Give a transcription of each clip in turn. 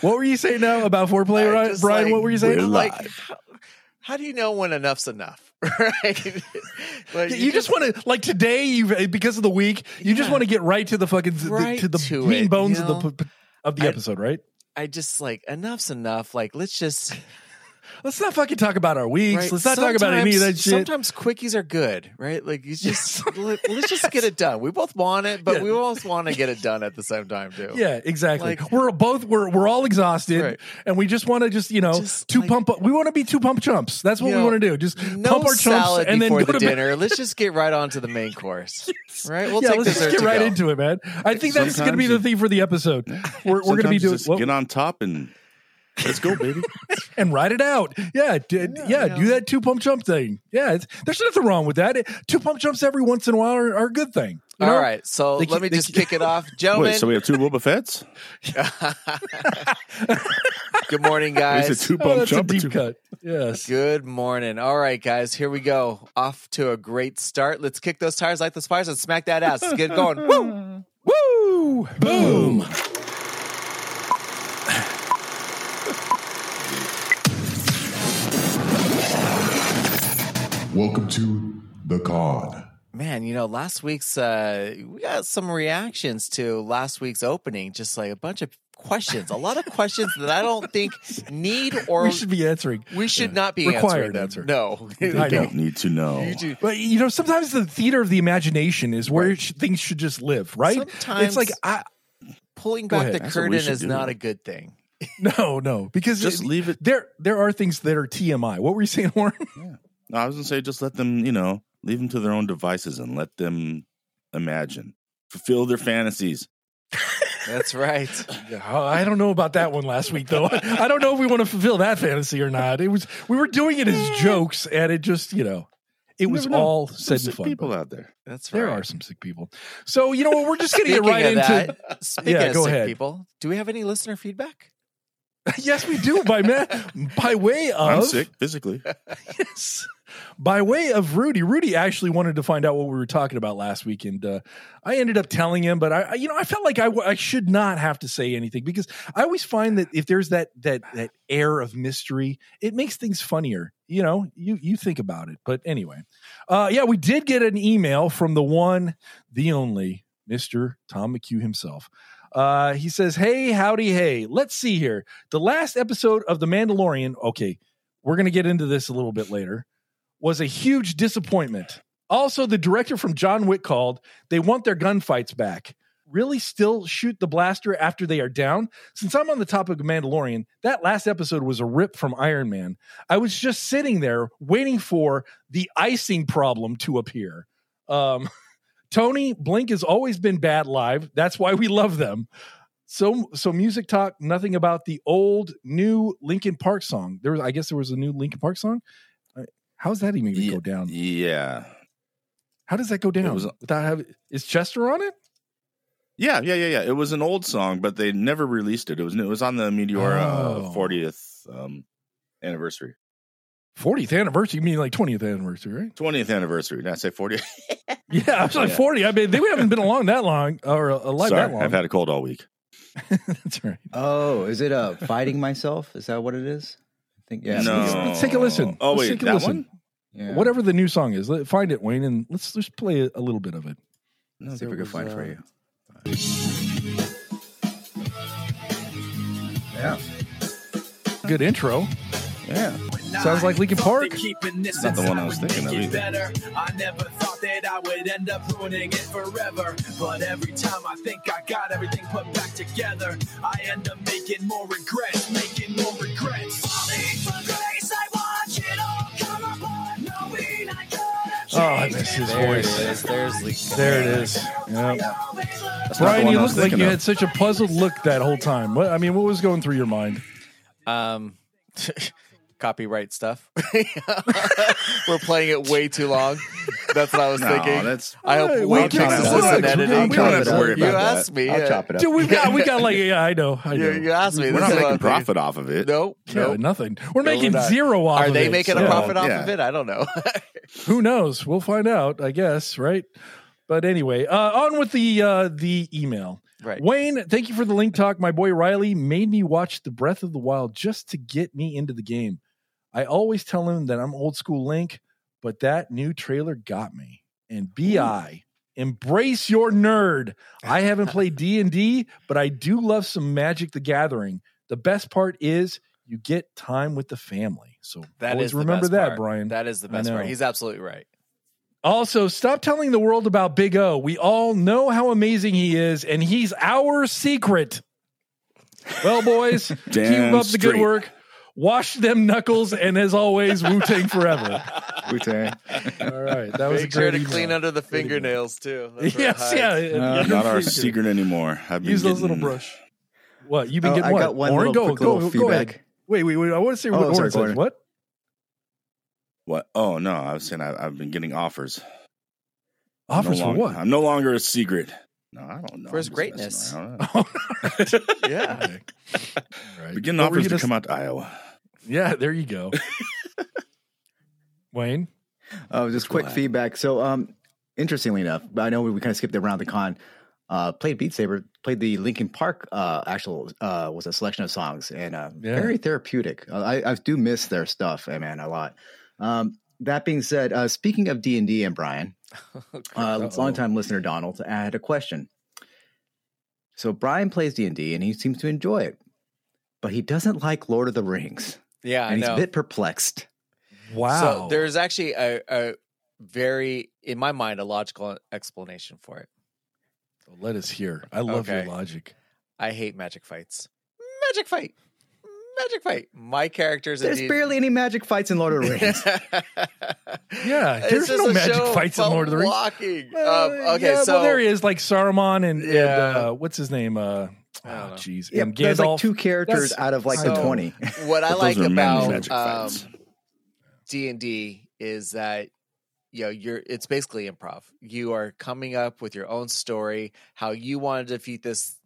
What were you saying now about foreplay, I Ryan? Brian? like, what were you saying? we're like how, how do you know when enough's enough right like, you, just want to like today you because of the week you just want to get right to the fucking the- Right to the to mean it, bones you of the know? p- p- of the I- episode right i just like enough's enough like let's just let's not fucking talk about our weeks right? let's not talk about any of that Sometimes- shit sometimes quickies are good right like you just let, us just get it done we both want it but Yeah. we both want to get it done at the same time too yeah exactly Like- we're both we're we're all exhausted Right. and we just want to just you know Just, two like- pump up. we want to be two pump chumps that's what we know, want to do just no pump our chumps salad and then before go the to bed. dinner let's just get right on to the main course right we'll yeah, take let's just get right go. into it, man. I think that's going to be the theme for the episode. We're, we're going to be doing just well, get on top and let's go, baby. and ride it out. Yeah, d- yeah, Yeah, do that two pump jump thing. Yeah, it's, there's nothing wrong with that. It- two pump jumps every once in a while are, are a good thing. You All know? right, so They let keep- me they just keep- kick it off, gentlemen. Wait, so we have two Boba Fett's? Good morning, Is guys. it two Oh, bump that's a jump? or deep two- cut. Yes. Good morning. All right, guys, here we go. Off to a great start. Let's kick those tires, light those fires, and smack that ass. Let's get going. Woo! Woo! Boom! Welcome to the KON. Man, you know, last week's uh we got some reactions to last week's opening, just like a bunch of questions, a lot of questions that I don't think need or we should be answering. we should not be Required answering answer. No, I I don't need to know. You do- But you know, sometimes the theater of the imagination is where sh- things should just live, right? Sometimes- it's like I Pulling back the That's curtain is do. not a good thing. no, no, because Just it- leave it. there there are things that are TMI. What were you saying, Warren? No, I was gonna say just let them, you know, leave them to their own devices and let them imagine, fulfill their fantasies. That's right. Oh, I don't know about that one last week though. I don't know if we want to fulfill that fantasy or not. It was we were doing it as eh. jokes, and it just you know, it was know. all Some said in sick fun. people out there. That's right. There are some sick people. So you know what? We're just gonna get right of into. that, speaking Yeah, of go sick ahead. people, do we have any listener feedback? yes, we do by man by way of I'm sick physically. Yes. By way of Rudy, Rudy actually wanted to find out what we were talking about last week, and uh, I ended up telling him. But I, you know, I felt like I, w- I should not have to say anything because I always find that if there's that that that air of mystery, it makes things funnier. You know, you you think about it. But anyway, uh, yeah, we did get an email from the one, the only Mister Tom McHugh himself. Uh, he says, "Hey, howdy, hey. Let's see here. The last episode of The Mandalorian. Okay, we're gonna get into this a little bit later." Was a huge disappointment. Also, the director from John Wick called. They want their gunfights back. Really, still shoot the blaster after they are down? Since I'm on the topic of Mandalorian, that last episode was a rip from Iron Man. I was just sitting there waiting for the icing problem to appear. Um, Tony Blink has always been bad live. That's why we love them. So, so music talk. Nothing about the old, new Linkin Park song. There was, I guess, there was a new Linkin Park song. How's that even gonna go down? Yeah. How does that go down? was- Without having is Chester on it? Yeah, yeah, yeah, yeah. It was an old song, but they never released it. It was it was on the Meteora Oh. fortieth um, anniversary, 40th anniversary. You mean like 20th anniversary, right? twentieth anniversary. Did I say forty? Yeah, I was like Yeah. 40. I mean, they haven't been along that long or uh, alive that long. I've had a cold all week. That's right. Oh, is it uh fighting myself? Is that what it is? I think yeah. no, let's- let's take a listen. Oh Let's wait, take a that listen. one? yeah. Whatever the new song is, let, find it, Wayne, and let's just play a, a little bit of it. No, See if we can find it for uh, you. Yeah. Good intro. Yeah, Sounds like Linkin Park. It's not the one I was thinking of either. Better. I never thought that I would end up ruining it forever. But every time I think I got everything put back together, I end up making more regrets, making more regrets. Oh, I changed miss his There voice. it is. There's Lincoln. There it is. Yep. Always look That's not the Brian, you looked like you of. had such a puzzled look that whole time. What I mean, what was going through your mind? Um, copyright stuff. We're playing it way too long. That's what I was No, thinking. that's I hope Hey, Wayne we'll fixes this up. in We'll editing. We don't have to worry you about that. asked me. I'll yeah. chop it up. Dude, we got we got like yeah, I know. I know. You, you asked me. we're This not making profit off of it. Nope. Yeah, nope. nothing. We're No, making we're not. zero off Are of they it, making so- a profit off yeah. of it? I don't know. Who knows? We'll find out, I guess, right? But anyway, uh, on with the uh, the email. Right. Wayne, thank you for the link talk. My boy Riley made me watch The Breath of the Wild just to get me into the game. I always tell him that I'm old school Link, but that new trailer got me. And BI, embrace your nerd. I haven't played D&D, but I do love some Magic the Gathering. The best part is you get time with the family. So That always is remember that, part. Brian. That is the best part. He's absolutely right. Also, stop telling the world about Big O. We all know how amazing he is, and he's our secret. Well, boys, keep up the good work. Wash them knuckles, and as always, Wu Tang forever. Wu-Tang. All right, that was Make a sure great to clean under the fingernails too. That's Yes, yeah, uh, hides. yeah, Not our secret anymore. I've been Use those little getting- brush. What you've been Oh, getting? I what? got one Oren? little go, quick go, little go ahead. Wait, wait, wait. I want to say Oh, what Oren sorry, says. What? What? Oh no, I was saying I, I've been getting offers. Offers no for longer, what? I'm no longer a secret. No, I don't know. For his greatness. messing. Yeah. Okay. Right. We're getting What were offers you to gonna come out to Iowa. Yeah, there you go. Wayne. Oh, just quick Relax. feedback. So, um, interestingly enough, but I know we, kind of skipped around the KON. Uh, played Beat Saber, played the Linkin Park uh, actual uh, was a selection of songs and uh, Yeah. very therapeutic. Uh, I, I do miss their stuff, man, a lot. Um, that being said, uh, speaking of D and D and Brian, uh, Uh-oh. long time listener Donald, I had a question. So Brian plays D and D and he seems to enjoy it, but he doesn't like Lord of the Rings, Yeah, I and he's a bit perplexed. Wow. So there's actually a, a very, in my mind, a logical explanation for it. Let us hear. I love Okay. your logic. I hate magic fights. Magic fight. Magic fight. My characters. There's indeed- barely any magic fights in Lord of the Rings. Yeah, there's just no magic fights in Lord of the Rings. Walking. Uh, Um, okay, yeah, so well, there he is, like Saruman and, and, uh, what's his name? Uh, oh, jeez, Yeah, there's like two characters That's- out of like so- the twenty. what I like those are manly about magic um, fights. D and D is that you know you're it's basically improv. You are coming up with your own story, how you want to defeat this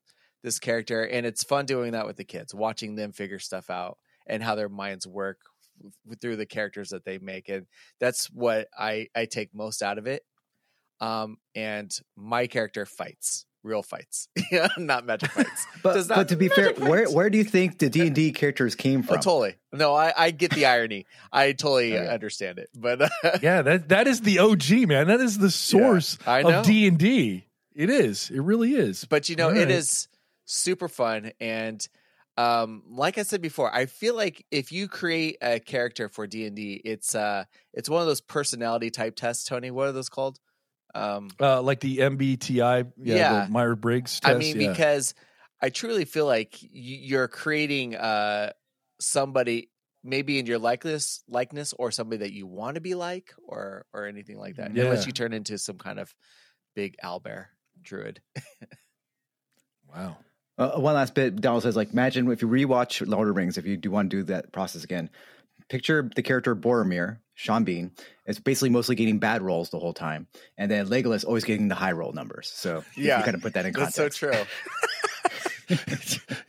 this character, and it's fun doing that with the kids, watching them figure stuff out and how their minds work w- through the characters that they make, and that's what I I take most out of it. Um, and my character fights real fights, not magic fights. But, Does but to be fair, magic where where do you think the D and D characters came Oh, from? totally. No, I, I get the irony. I totally Okay. understand it. But yeah, that that is the OG man. That is the source I know. of D and D. It is. It really is. but you know, All it right. is super fun. And um, like I said before, I feel like if you create a character for D and D, it's uh, it's one of those personality type tests. Tony, what are those called? Um, Uh, like the MBTI, yeah, Yeah. the Meyer Briggs test. I mean, yeah. because I truly feel like you're creating uh, somebody maybe in your likeness, likeness, or somebody that you want to be like, or or anything like that. Yeah. Unless you turn into some kind of big owlbear druid. wow. Uh, one last bit. Donald says, like, imagine if you rewatch Lord of the Rings, if you do want to do that process again, picture the character Boromir, Sean Bean. It's basically mostly getting bad rolls the whole time, and then Legolas always getting the high roll numbers. So Yeah, you kind of put that in That's context. so true.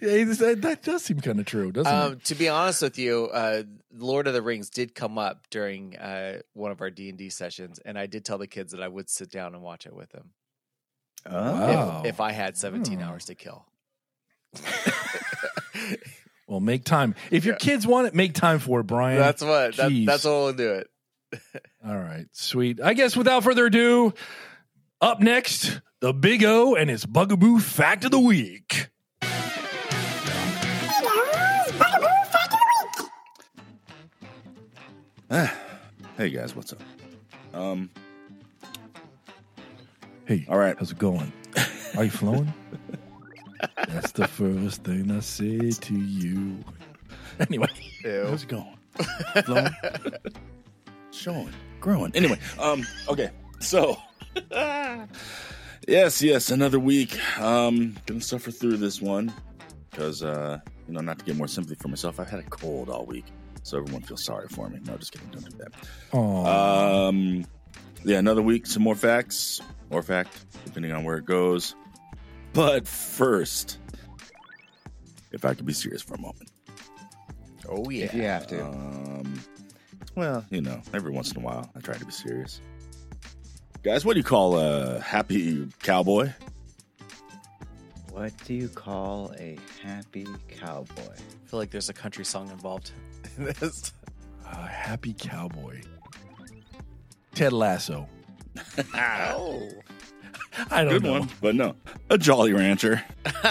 yeah, that, that does seem kind of true, doesn't Um, it? to be honest with you, uh, Lord of the Rings did come up during uh, one of our D and D sessions, and I did tell the kids that I would sit down and watch it with them Oh. If, if I had 17 Hmm. hours to kill. Well, make time. If your Yeah. kids want it, make time for it, Brian. That's what. That, Jeez. that's what will do it. All right, sweet. I guess without further ado, up next, the Big O and his Bugaboo Fact of the Week. Hey guys, what's up? Um, Hey, all right. how's it going? Are you flowing? That's the first thing I say to you. Anyway, Ew. How's it going? Flowing? Showing, growing. Anyway, um, okay, so yes, yes, another week. Um, gonna suffer through this one because uh, you know, not to get more sympathy for myself, I've had a cold all week, so everyone feels sorry for me. No, just kidding, don't do that. Aw. Um, yeah, another week, some more facts or fact, depending on where it goes. But first, if I could be serious for a moment. Oh yeah. If you have to. Um, well, you know, every once in a while, I try to be serious. Guys, what do you call a happy cowboy? What do you call a happy cowboy? I feel like there's a country song involved in this. A happy cowboy. Ted Lasso. Oh. I don't know. Good know. one, but no, a Jolly Rancher.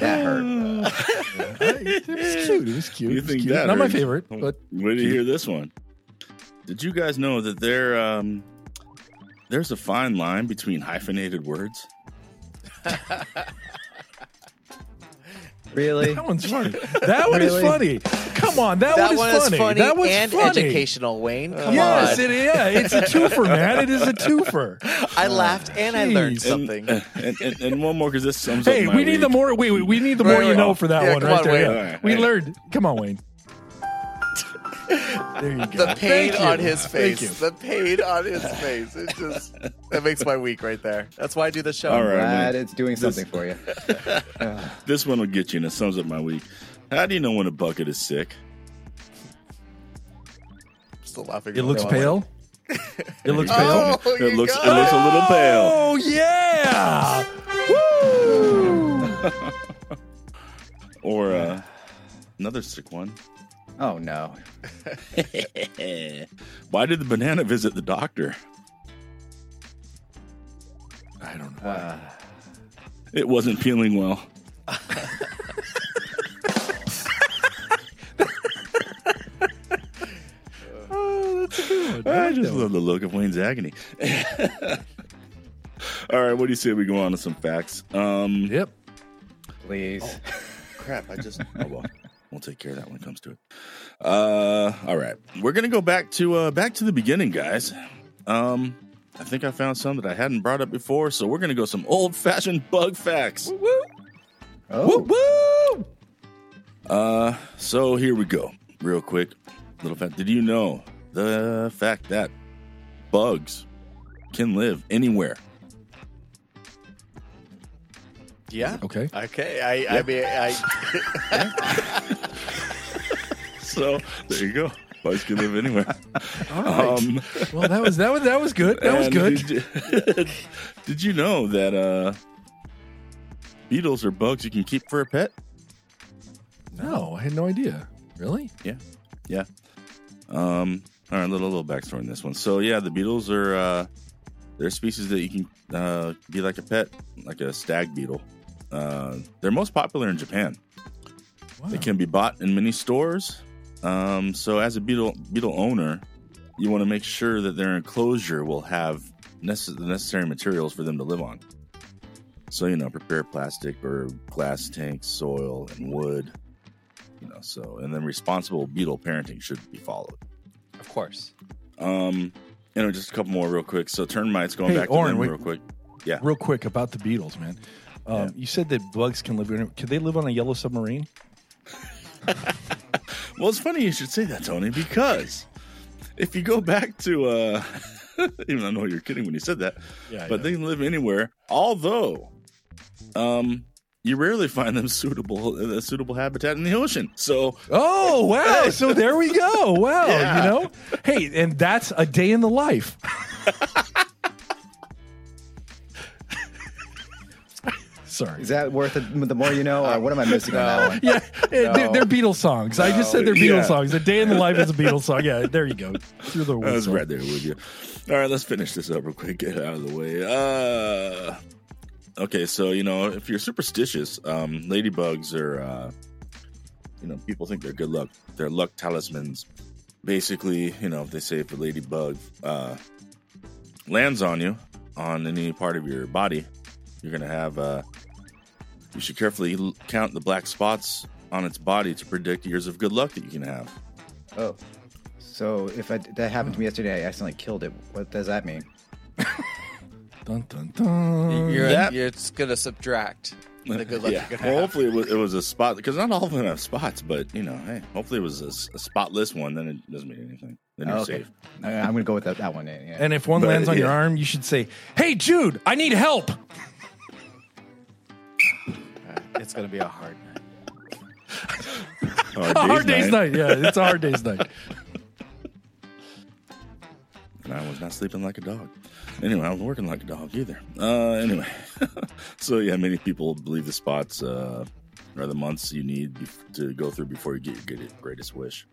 That hurt. it was cute. It was cute. You It was think cute. that Not my favorite, but Wait to hear this one. Did you guys know that there um, there's a fine line between hyphenated words? Really? that one's funny. That one Really? is funny. Come on, that, That one one is is funny. funny That was and funny. educational, Wayne. Come yes, on. it, yeah, it's a twofer, man. It is a twofer. I laughed and I learned something. And, and, and, and one more because this sums Hey, up my we need the more. Wait, wait, we need the Wait, more you know for that Yeah, one right on, there. Wayne. yeah. All right, we all right. learned. Come on, Wayne. There you go. The pain Thank you. on his face. The pain on his face. It just that makes my week right there. That's why I do the show. All right. Glad it's doing something for you. This one will get you, and it sums up my week. How do you know when a bucket is sick? Still laughing. It looks Go on, pale. It looks pale. Oh, It you looks got it looks a little pale. Oh yeah! Woo! Or uh, another sick one. Oh no. Why did the banana visit the doctor? I don't know. Uh, It wasn't feeling well. one. I just that love the look of Wayne's agony. All right, what do you say we go on to some facts? Um. Yep. please. crap, I just oh well, we'll take care of that when it comes to it. Uh, all right, we're gonna go back to uh back to the beginning, guys. Um, I think I found some that I hadn't brought up before, so we're gonna go some old fashioned bug facts. Oh, Woo! Uh, so here we go, real quick. Little fact: Did you know the fact that bugs can live anywhere? Yeah. Okay. Okay. I. I mean. I. So there you go. Bugs can live anywhere. All right. Um, well, that was that was that was good. That was good. Did you, did you know that uh, beetles are bugs you can keep for a pet? No, I had no idea. Really? Yeah. Yeah. Um. All right, little little backstory in this one. So yeah, the beetles are uh, they're species that you can uh, be like a pet, like a stag beetle. Uh, they're most popular in Japan. Wow. They can be bought in many stores. Um, so as a beetle beetle owner, you want to make sure that their enclosure will have necess- the necessary materials for them to live on. So you know, prepare plastic or glass tanks, soil, and wood. You know, so and then responsible beetle parenting should be followed. Of course. Um, you know, just a couple more real quick. So termites going Hey, back to Oren, them wait. real quick. Yeah, real quick about the beetles, man. Um, Yeah. You said that bugs can live. in Could they live on a yellow submarine? Well, it's funny you should say that, Tony, because if you go back to, uh, even I know you're kidding when you said that, Yeah. but they can live anywhere. Although, um, you rarely find them suitable a suitable habitat in the ocean. So Oh wow! So there we go. Wow, Yeah. you know. Hey, and that's a day in the life. Sorry. is that worth it? The more you know, or what am I missing on that one? Yeah, they're, they're Beatles songs. I just said they're Beatles Yeah. songs. A day in the life is a Beatles song. Yeah, there you go. Through the I was whistle. right there with you. All right, let's finish this up real quick. Get out of the way. Uh, okay, so you know, if you're superstitious, um, ladybugs are, uh, you know, people think they're good luck. They're luck talismans. Basically, you know, if they say if a ladybug uh, lands on you on any part of your body, you're gonna have. Uh, you should carefully count the black spots on its body to predict years of good luck that you can have. Oh, so if I, that happened to me yesterday, I accidentally killed it. What does that mean? Dun, dun, dun. You're, That- you're it's gonna subtract the good luck yeah. you can Well, have. hopefully it was, it was a spot because not all of them have spots, but you know, hey, hopefully it was a, s- a spotless one. Then it doesn't mean anything. Then you're Oh, okay, safe. I- I'm going to go with that, that one. Yeah. And if one But, lands on your yeah. arm, you should say, "Hey, Jude, I need help." Uh, it's gonna be a hard night. Hard A hard day's night. Yeah, it's a hard day's night. And I was not sleeping like a dog. Anyway, I'm working like a dog either. Uh, anyway, so yeah, many people believe the spots uh, are the months you need bef- to go through before you get your greatest wish.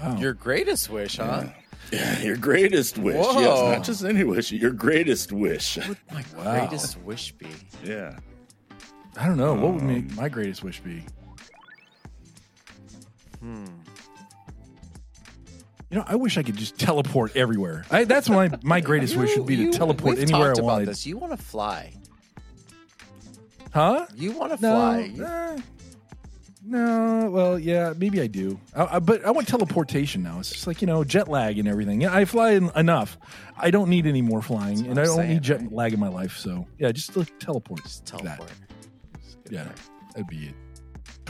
Wow. Your greatest wish, huh? Yeah, your greatest wish. Whoa. Yes, not just any wish. Your greatest wish. What would my Wow. greatest wish be? Yeah. I don't know. What would Um, make my greatest wish be? Hmm. You know, I wish I could just teleport everywhere. I, that's my my greatest wish would be to teleport anywhere I about wanted. This. You want to fly? Huh? You want to No. fly? You- eh, no. Well, yeah, maybe I do. I, I, but I want teleportation now. It's just like you know, jet lag and everything. Yeah, I fly en- enough. I don't need any more flying, and I don't saying, need jet right? lag in my life. So yeah, just like teleport. Just That. teleport. Yeah, that'd be it.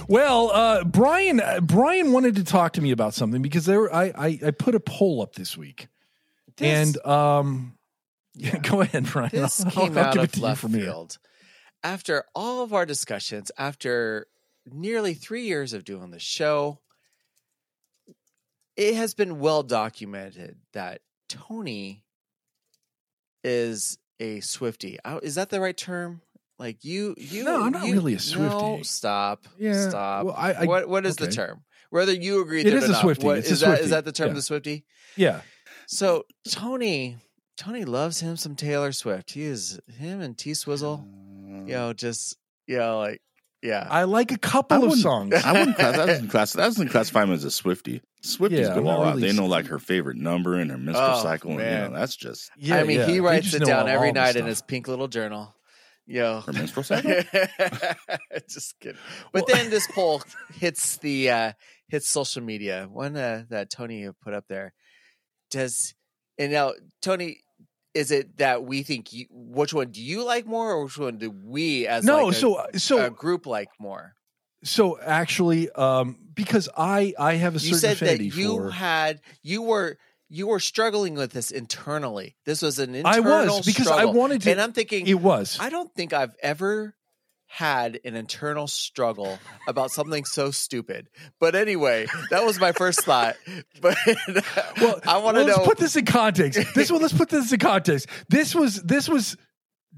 Well, uh, Brian, uh, Brian wanted to talk to me about something because there, I, I, I put a poll up this week, This- and um, yeah, go ahead, Brian. this I'll- came I'll out give it of left field. After all of our discussions, after nearly three years of doing the show, it has been well documented that Tony is a Swifty. Is that the right term? Like you, you. No, I'm not you- really a No, Swiftie. stop. Yeah, stop. well, I- I- what what is the term? Whether you agree, It with is or a not, Swiftie. what- It's a is that is that the term Yeah. the Swifty? Yeah, So Tony, Tony loves him some Taylor Swift. He is him and T Swizzle. You um. know, just you know, like yeah. I like a couple I of songs. I wouldn't class that doesn't class that doesn't classify him as a Swifty. Swifties Yeah, go I'm all out. really They know like her favorite number and her menstrual Oh, cycle, and you know that's just Yeah, I mean, yeah. he writes it down every night in his pink little journal. Yo. her menstrual cycle. just kidding. But then this poll hits the uh hits social media. One uh, that Tony put up there. Does and now Tony is it that we think you which one do you like more or which one do we as no, like a, so so a group like more? so actually, um, because I I have a you certain said that you for. had you were you were struggling with this internally. This was an internal I was because struggle. I wanted to. and I'm thinking it was. I don't think I've ever had an internal struggle about something so stupid. But anyway, that was my first thought. But well, I want to know. let's put this in context. This one, let's put this in context. This was this was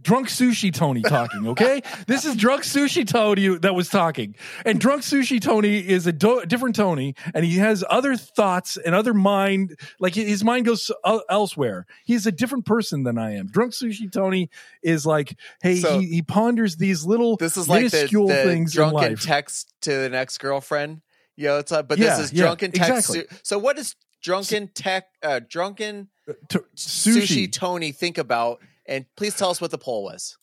drunk sushi Tony talking. Okay, this is drunk sushi Tony that was talking, and drunk sushi Tony is a do- different Tony, and he has other thoughts and other mind. Like his mind goes elsewhere. He's a different person than I am. Drunk sushi Tony is like, hey, So- he, he ponders these little this is like the, minuscule the things in drunken life. text to the next girlfriend. You know, it's like, but Yeah, this is yeah, drunken text. exactly. su- so what does drunken tech, uh, drunken T- sushi. Tony think about? And please tell us what the poll was.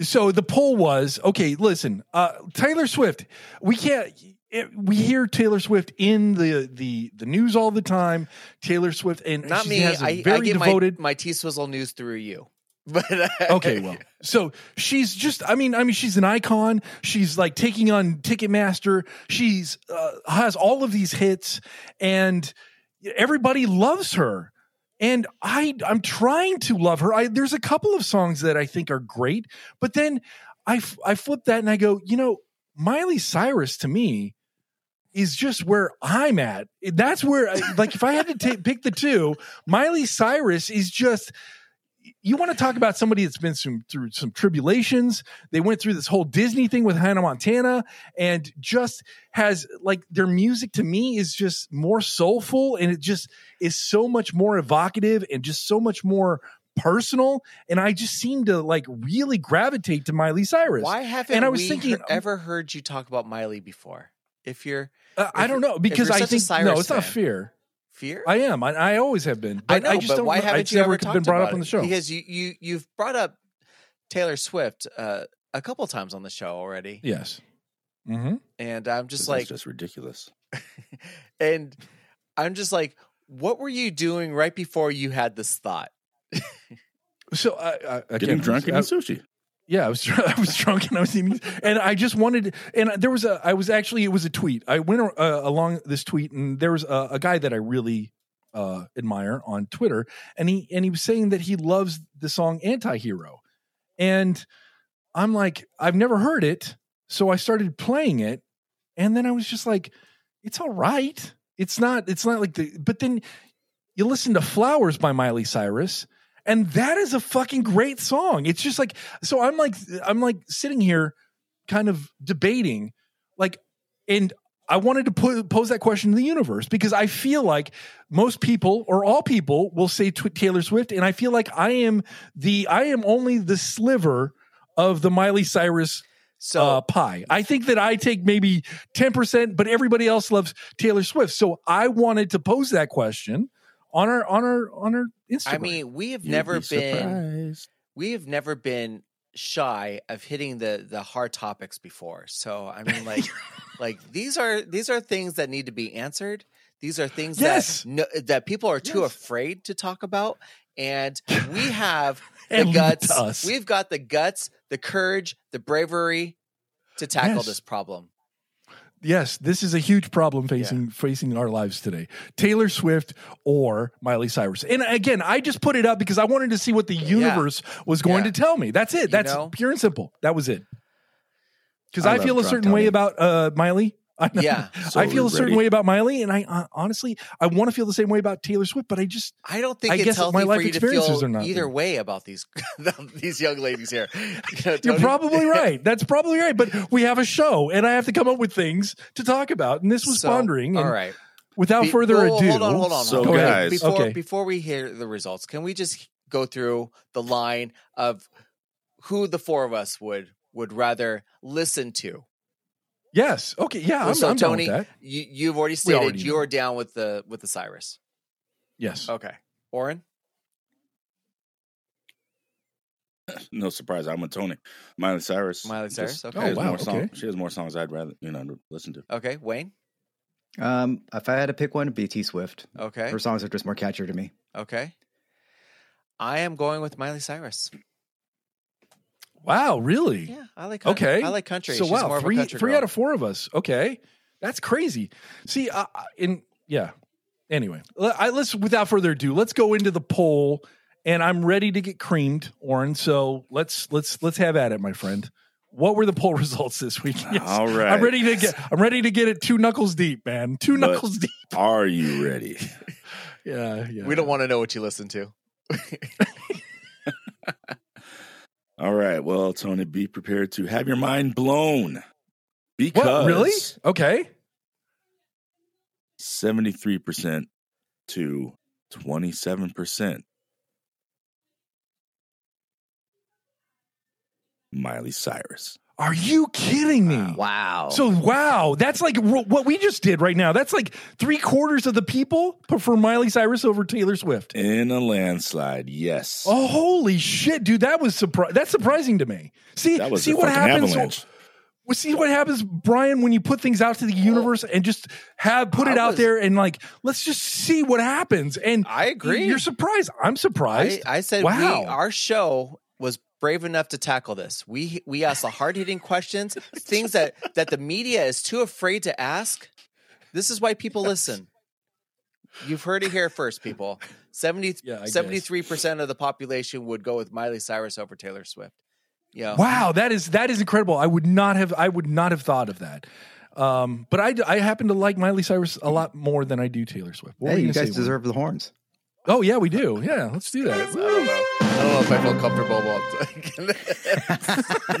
so the poll was okay listen uh taylor swift we can't it, we hear taylor swift in the the the news all the time taylor swift and Not she me. I, I very get devoted my, my T Swizzle news through you. But uh, okay well so she's just i mean i mean she's an icon she's like taking on ticketmaster she's uh, has all of these hits and everybody loves her and i i'm trying to love her. I there's a couple of songs that i think are great but then i i flip that and i go you know miley cyrus to me is just where i'm at. That's where like if i had to ta- pick the two miley cyrus is just you want to talk about somebody that's been some, through some tribulations. They went through this whole Disney thing with Hannah Montana and just has like their music to me is just more soulful and it just is so much more evocative and just so much more personal. And I just seem to like really gravitate to Miley Cyrus. why haven't And I was we thinking- he- ever heard you talk about Miley before? If you're Uh, I don't know because I think no, it's not fan- fear. fear, I am. I, I always have been. I But know, I, just but don't. why haven't it's you ever been brought about up on the show. Because you you you've brought up Taylor Swift uh, a couple times on the show already, yes. Mm-hmm. and I'm just is like, just ridiculous. and I'm just like, what were you doing right before you had this thought? So I, I again, Getting drunk and I- eating sushi. Yeah, I was I was drunk and I was eating, and I just wanted. And there was a. I was actually it was a tweet. I went uh, along this tweet, and there was a, a guy that I really uh, admire on Twitter, and he and he was saying that he loves the song "Antihero," and I'm like, I've never heard it, so I started playing it, and then I was just like, it's all right. It's not. It's not like the. But then you listen to "Flowers" by Miley Cyrus. And that is a fucking great song. It's just like so. I'm like I'm like sitting here, kind of debating, like, and I wanted to put, pose that question to the universe because I feel like most people or all people will say tw- Taylor Swift, and I feel like I am the I am only the sliver of the Miley Cyrus So uh, pie. I think that I take maybe 10%, but everybody else loves Taylor Swift. So I wanted to pose that question on our on our on our Instagram. I mean, we have You'd never be been surprised. we have never been shy of hitting the the hard topics before. So I mean, like like these are these are things that need to be answered. These are things Yes. that no, that people are too Yes. afraid to talk about, and we have the And leave it guts. us. We've got the guts, the courage, the bravery to tackle Yes. this problem. Yes, this is a huge problem facing facing our lives today. Taylor Swift or Miley Cyrus. And again, I just put it up because I wanted to see what the universe was going Yeah. to tell me. That's it. That's know? pure and simple. That was it. Because I I, feel a certain way about uh, Miley. I know. Yeah. So I feel a certain ready. way about Miley, and I uh, honestly I want to feel the same way about Taylor Swift, but I just I don't think I it's guess healthy my life for you to experiences feel are not either there. way about these these young ladies here. You know, You're probably right. That's probably right. But we have a show, and I have to come up with things to talk about. And this was So, pondering. And All right. without Be- further whoa, whoa, ado, hold on, hold on. So, hold on. guys- before Okay. before we hear the results, can we just go through the line of who the four of us would would rather listen to? Yes, okay, yeah, I'm, so I'm down Tony, with that. you you've already stated already you're down with the with the Cyrus. Yes, Okay, Oren. No surprise. I'm with Tony. Miley Cyrus. Miley Cyrus, Just- okay. She has, Oh, wow, more song- okay. she has more songs I'd rather you know listen to. Okay, Wayne. Um, if I had to pick one, it'd be T Swift. Okay, Her songs are just more catchier to me. okay. I am going with Miley Cyrus. Wow, really? Yeah, I like. country. Okay, I like country. So She's wow, more of a three three girl. out of four of us. Okay, that's crazy. See, I, I- in yeah. Anyway, let- I, let's without further ado, let's go into the poll, and I'm ready to get creamed, Oren. So let's let's let's have at it, my friend. What were the poll results this week? Yes. All right. I'm ready to get. I'm ready to get it two knuckles deep, man. Two But- knuckles deep. Are you ready? Yeah, yeah. We don't want to know what you listen to. All right. Well, Tony, be prepared to have your mind blown. Because What really? Okay. 73% to 27%. Miley Cyrus. Are you kidding me? Wow. So wow, that's like r- what we just did right now. That's like three quarters of the people prefer Miley Cyrus over Taylor Swift. In a landslide, yes. Oh holy shit, dude! That was surpri- That's surprising to me. See, that was see what happens. avalanche. Well, see what happens, Brian, when you put things out to the universe and just have put I it out was- there and like let's just see what happens. And I agree. You're surprised. I'm I, surprised. I said Wow. we our show was brave enough to tackle this. We we asked the hard hitting questions, things that that the media is too afraid to ask. This is why people listen. You've heard it here first, people. 70, Yeah, 73% of the population would go with Miley Cyrus over Taylor Swift. You know, Wow, that is that is incredible. I would not have I would not have thought of that. Um, but I, I happen to like Miley Cyrus a lot more than I do Taylor Swift. What hey, you gonna guys say, Will? deserve the horns. Oh yeah, we do. Yeah, let's do that. I don't know. I don't know if I feel comfortable about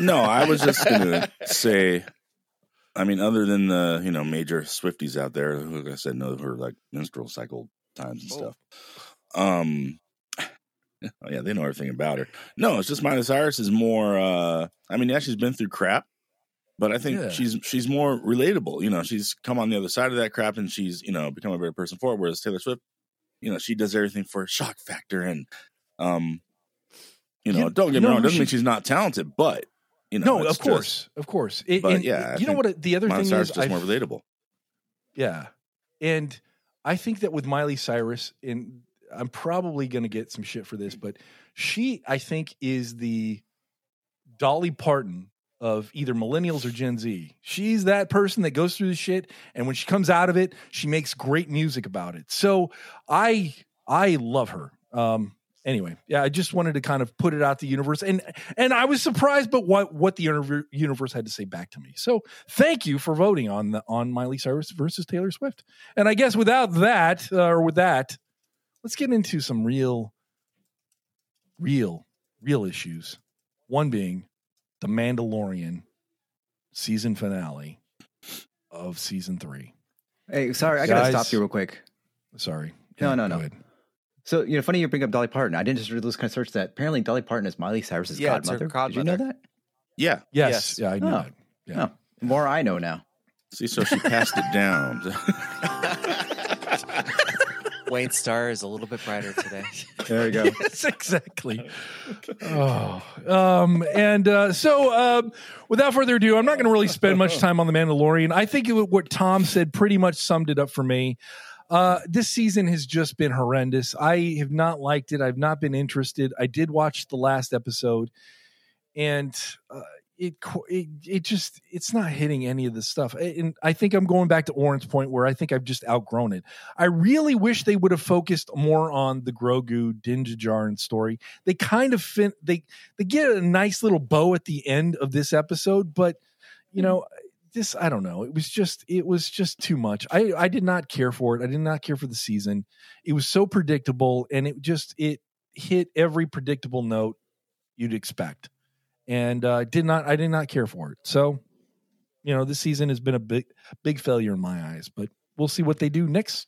no, I was just gonna say. I mean, other than the you know major Swifties out there, who like I said, know her like menstrual cycle times and Oh. stuff. Um, oh yeah, they know everything about her. No, it's just Miley Cyrus is more. uh I mean, yeah, she's been through crap, but I think Yeah. she's she's more relatable. You know, she's come on the other side of that crap, and she's you know become a better person for it. Whereas Taylor Swift, you know, she does everything for shock factor and um. You know, You- don't get me wrong. who Doesn't mean she's not talented, but you know, no, of course, of course. It, But and yeah, you know what? The other Miley thing Cyrus is, just I- more relatable. yeah, and I think that with Miley Cyrus, and I'm probably going to get some shit for this, but she, I think, is the Dolly Parton of either millennials or Gen Z. She's that person that goes through the shit, and when she comes out of it, she makes great music about it. So I, I love her. Um, anyway, yeah, I just wanted to kind of put it out the universe, and and I was surprised, but what what the universe had to say back to me. So thank you for voting on the on Miley Cyrus versus Taylor Swift. And I guess without that, uh, or with that, let's get into some real real, real issues. One being the Mandalorian season finale of season three. Hey, sorry, I gotta stop you real quick. Sorry. No, no, no. ahead. So you know, funny you bring up Dolly Parton. I didn't just do this kind of search that apparently Dolly Parton is Miley Cyrus's Yeah, it's her godmother. Did you know that? Yeah. Yes. Yes. Yeah, I know. Oh. Yeah. Oh, more I know now. See, so she passed it down. Wayne Star is a little bit brighter today. There you go. yes, exactly. Oh, um, and uh, so um, without further ado, I'm not going to really spend much time on the Mandalorian. I think it, what Tom said pretty much summed it up for me. Uh, this season has just been horrendous. I have not liked it. I've not been interested. I did watch the last episode, and uh, it, it it just it's not hitting any of the stuff. And I think I'm going back to Oren's point where I think I've just outgrown it. I really wish they would have focused more on the Grogu Din Djarin story. They kind of fin- they they get a nice little bow at the end of this episode, but you know this I don't know. It was just it was just too much. I I did not care for it. I did not care for the season. It was so predictable, and it just it hit every predictable note you'd expect, and uh, did not I did not care for it. So you know this season has been a big big failure in my eyes, but we'll see what they do next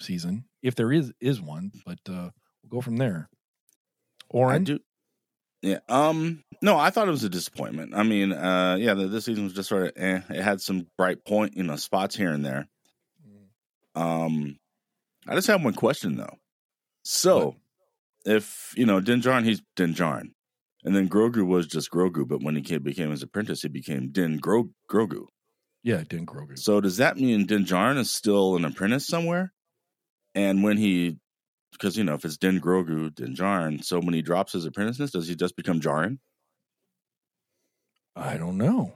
season if there is is one. But uh, we'll go from there. I do. Yeah. Um. No, I thought it was a disappointment. I mean, uh, yeah, the, this season was just sort of. Eh, it had some bright point, you know, spots here and there. Um, I just have one question though. So, What? if you know Din Djarin, he's Din Djarin, and then Grogu was just Grogu, but when he came, became his apprentice, he became Din Gro- Grogu. yeah, Din Grogu. So does that mean Din Djarin is still an apprentice somewhere? And when he, because you know, if it's Din Grogu, Din Djarin, so when he drops his apprenticeness, does he just become Djarin? I don't know.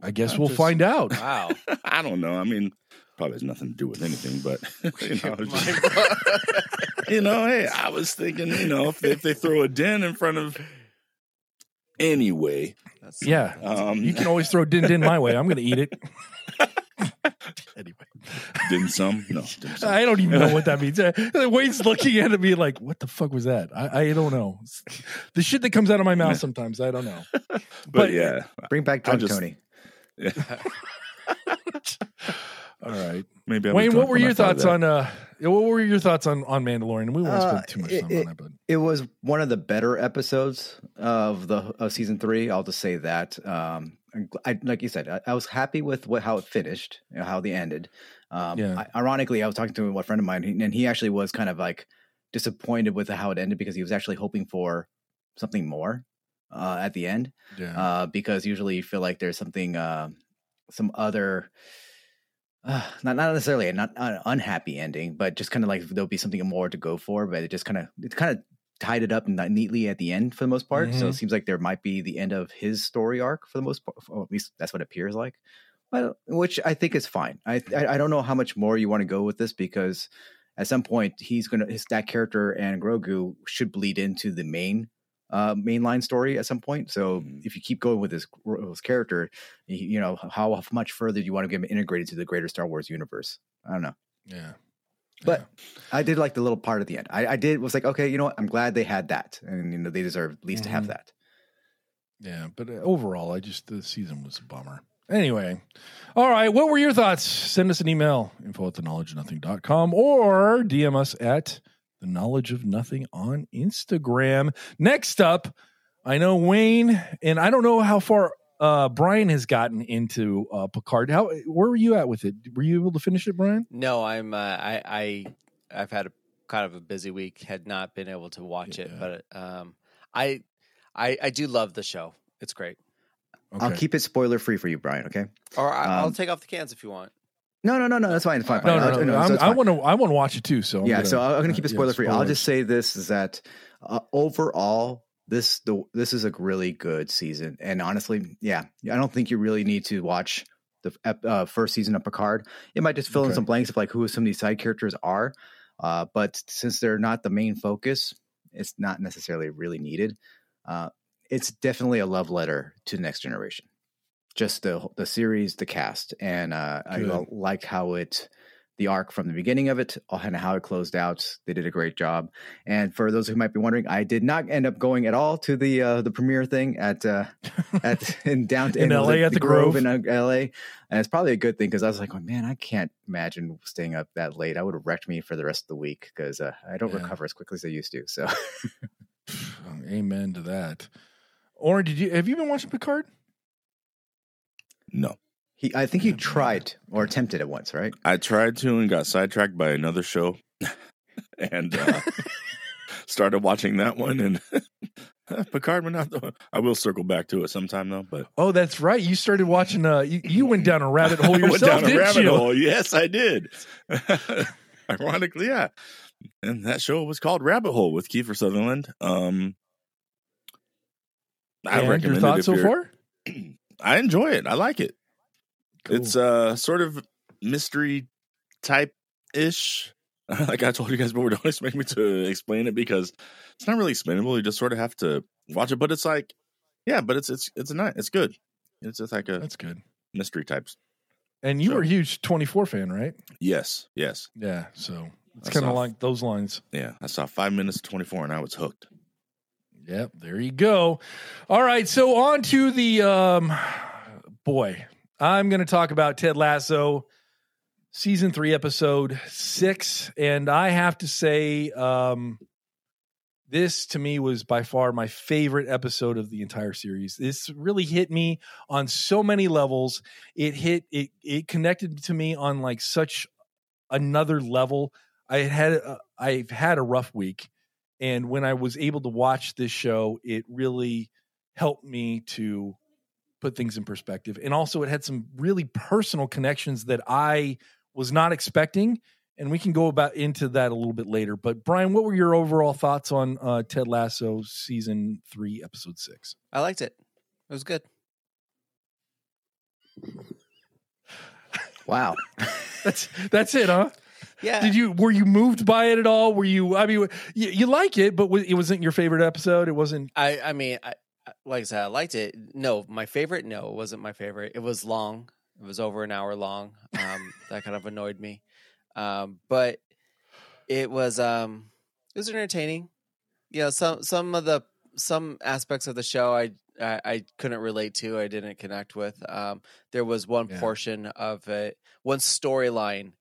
I guess I'm we'll just- find out. Wow. I don't know. I mean, probably has nothing to do with anything, but you know, just- you know, hey, I was thinking, you know, if they, if they throw a Din in front of, anyway, That's, Yeah, um, you can always throw Din Din my way. I'm going to eat it. anyway, Din some, no, dim sum. I don't even know what that means. Wade's looking at me like, "What the fuck was that?" I, I don't know. The shit that comes out of my mouth sometimes, I don't know. but, but- yeah, Bring back I'm just- Tony. All right, maybe I was Wayne, what were your thought thoughts on uh, what were your thoughts on on Mandalorian? We won't Uh, spend too much time it- on it, but It was one of the better episodes of the of season three. I'll just say that. Um, I, like you said, I, I was happy with what how it finished, you know, how they ended. Um, Yeah. I, ironically, I was talking to a friend of mine, and he actually was kind of like disappointed with how it ended because he was actually hoping for something more uh, at the end. yeah, uh, because usually you feel like there's something, uh, some other, uh, not not necessarily a not an unhappy ending, but just kind of like there'll be something more to go for. But it just kind of it kind of tied it up neatly at the end for the most part. So Mhm. it seems like there might be the end of his story arc for the most part, or at least that's what it appears like. But which I think is fine. I I, I don't know how much more you want to go with this because at some point he's gonna his that character and Grogu should bleed into the main uh mainline story at some point. So Mhm. if you keep going with this, this character, you, you know how much further do you want to get him integrated to the greater Star Wars universe? I don't know. yeah. But I did like the little part at the end. I, I did was like, okay, you know what? I'm glad they had that, and you know they deserve at least to have Mhm. that. Yeah, but uh, overall, I just the season was a bummer. Anyway, all right. What were your thoughts? Send us an email, info at the knowledge of nothing.com or DM us at the knowledge of nothing on Instagram. Next up, I know Wayne, and I don't know how far uh, Brian has gotten into uh, Picard. How where were you at with it? Were you able to finish it, Brian? No, I'm. Uh, I I I've had a kind of a busy week. Had not been able to watch it, but um, I I I do love the show. It's great. I'll keep it spoiler free for you, Brian. Okay? Or I, I'll Um, take off the cans if you want. No, no, no, no. That's fine. It's Fine. No, fine. no, no. so I'm- it's I want to. I want to watch it too. So I'm yeah, gonna- so I'm going to keep it yeah, spoiler free. I'll just say this is that uh, overall, this the this is a really good season, and honestly, yeah, I don't think you really need to watch the uh, first season of Picard. It might just fill in some blanks of like who some of these side characters are, uh, but since they're not the main focus, it's not necessarily really needed. Uh, it's definitely a love letter to the next generation. Just the the series, the cast, and uh, I Good. like how it the arc from the beginning of it and how it closed out. They did a great job. And for those who might be wondering, I did not end up going at all to the uh, the premiere thing at uh, at in downtown In was LA at the Grove. in uh, LA, and it's probably a good thing because I was like, oh, man, I can't imagine staying up that late. I would have wrecked me for the rest of the week because uh, I don't Yeah. recover as quickly as I used to. So Amen to that. Or did you have you been watching Picard? No. he, I think he tried or attempted it once, right? I tried to and got sidetracked by another show and uh, started watching that one and Picard went out the I will circle back to it sometime though, but Oh, that's right. You started watching. Uh, you, you went down a rabbit hole I yourself, went down a didn't rabbit you? hole. Yes, I did. Ironically, yeah. And that show was called Rabbit Hole with Kiefer Sutherland. Um I and your recommend it thoughts if so far? I enjoy it. I like it. Cool. It's uh sort of mystery type ish. like I told you guys before, don't expect me to explain it because it's not really explainable. You just sort of have to watch it. But it's like, yeah, but it's it's it's a night. It's good. It's just like a That's good. mystery types. And you Sure. were a huge 24 fan, right? Yes, yes, Yeah. So it's kind of like those lines. yeah. I saw five minutes twenty four, and I was hooked. Yep, there you go. All right, so on to the um boy. I'm going to talk about Ted Lasso season 3 episode 6 and I have to say um this to me was by far my favorite episode of the entire series. This really hit me on so many levels. It hit it it connected to me on like such another level. I had I've had a rough week and when I was able to watch this show, it really helped me to put things in perspective. And also, it had some really personal connections that I was not expecting. And we can go about into that a little bit later. But Brian, what were your overall thoughts on uh, Ted Lasso season three, episode six? I liked it. It was good. Wow. That's that's it, huh? Yeah. Did you were you moved by it at all? Were you? I mean, you, you like it, but it wasn't your favorite episode. It wasn't. I I mean, I, like I said, I liked it. No, my favorite. No, it wasn't my favorite. It was long. It was over an hour long. Um, that kind of annoyed me. Um, but it was um, it was entertaining. You know, some some of the some aspects of the show I I, I couldn't relate to. I didn't connect with. Um, there was one Yeah. portion of it, one storyline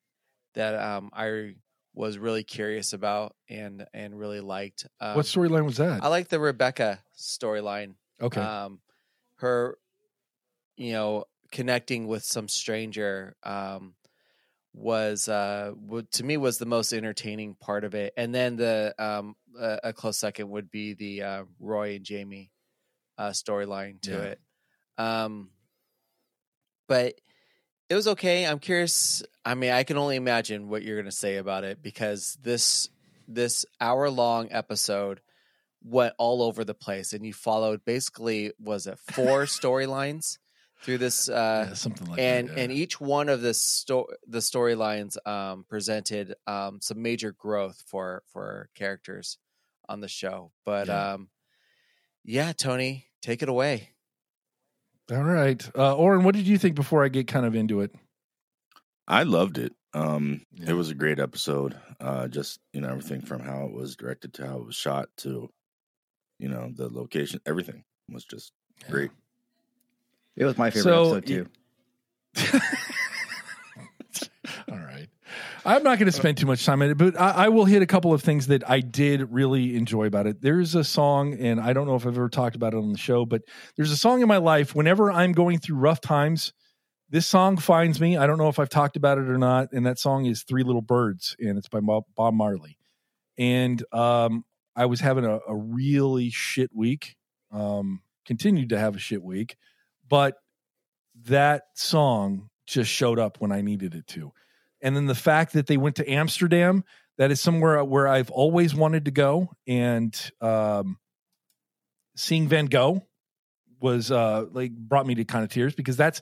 that um I was really curious about and and really liked. Um, what storyline was that? I like the Rebecca storyline. okay, Um, her, you know, connecting with some stranger um, was uh, to me was the most entertaining part of it. And then the um, a, a close second would be the uh, Roy and Jamie uh, storyline to Yeah. it. Um, but it was okay. I'm curious. I mean, I can only imagine what you're going to say about it because this this hour long episode went all over the place, and you followed basically was it four storylines through this, uh, yeah, something like and that. yeah. and each one of the sto- the storylines um, presented um, some major growth for for characters on the show. But Yeah. um, yeah, Tony, take it away. All right, uh, Oren, what did you think before I get kind of into it? I loved it. Um, Yeah. It was a great episode. Uh, just you know everything from how it was directed to how it was shot to you know the location, everything was just Yeah. great. It was my favorite So, episode too. I'm not going to spend too much time on it, but I, I will hit a couple of things that I did really enjoy about it. There's a song, and I don't know if I've ever talked about it on the show, but there's a song in my life. Whenever I'm going through rough times, this song finds me. I don't know if I've talked about it or not, and that song is Three Little Birds, and it's by Bob, Bob Marley. And um, I was having a, a really shit week, um, continued to have a shit week, but that song just showed up when I needed it to. And then the fact that they went to Amsterdam, that is somewhere where I've always wanted to go. And um, seeing Van Gogh was uh, like brought me to kind of tears because that's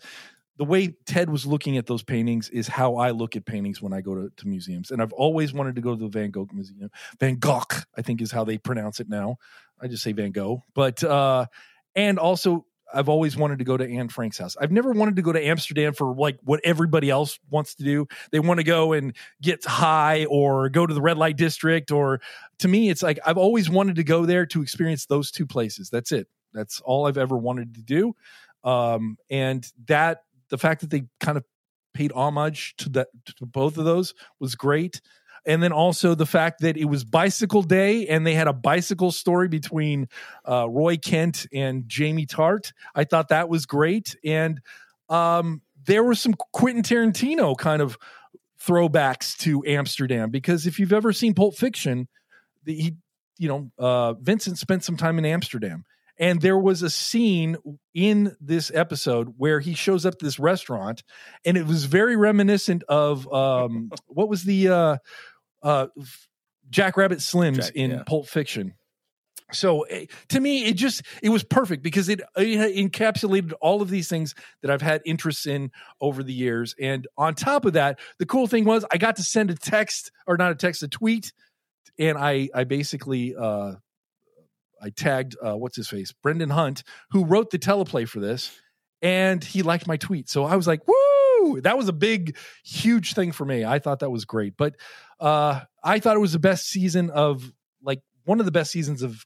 the way Ted was looking at those paintings is how I look at paintings when I go to, to museums. And I've always wanted to go to the Van Gogh Museum. Van Gogh, I think is how they pronounce it now. I just say Van Gogh. But uh and also I've always wanted to go to Anne Frank's house. I've never wanted to go to Amsterdam for like what everybody else wants to do. They want to go and get high or go to the red light district. Or to me, it's like I've always wanted to go there to experience those two places. That's it. That's all I've ever wanted to do. Um, and that the fact that they kind of paid homage to that to both of those was great and then also the fact that it was bicycle day and they had a bicycle story between uh, roy kent and jamie tartt. I thought that was great. And um, there were some quentin tarantino kind of throwbacks to amsterdam because if you've ever seen pulp fiction the, he you know uh, vincent spent some time in amsterdam. And there was a scene in this episode where he shows up this restaurant, and it was very reminiscent of um, what was the uh, uh, Jack Rabbit Slims Jack- in yeah. Pulp Fiction. So eh, to me, it just it was perfect because it, it encapsulated all of these things that I've had interests in over the years. And on top of that, the cool thing was I got to send a text or not a text, a tweet, and I I basically uh, I tagged uh, what's his face, Brendan Hunt, who wrote the teleplay for this, and he liked my tweet. So I was like, "Woo!" That was a big, huge thing for me. I thought that was great, but uh, I thought it was the best season of like one of the best seasons of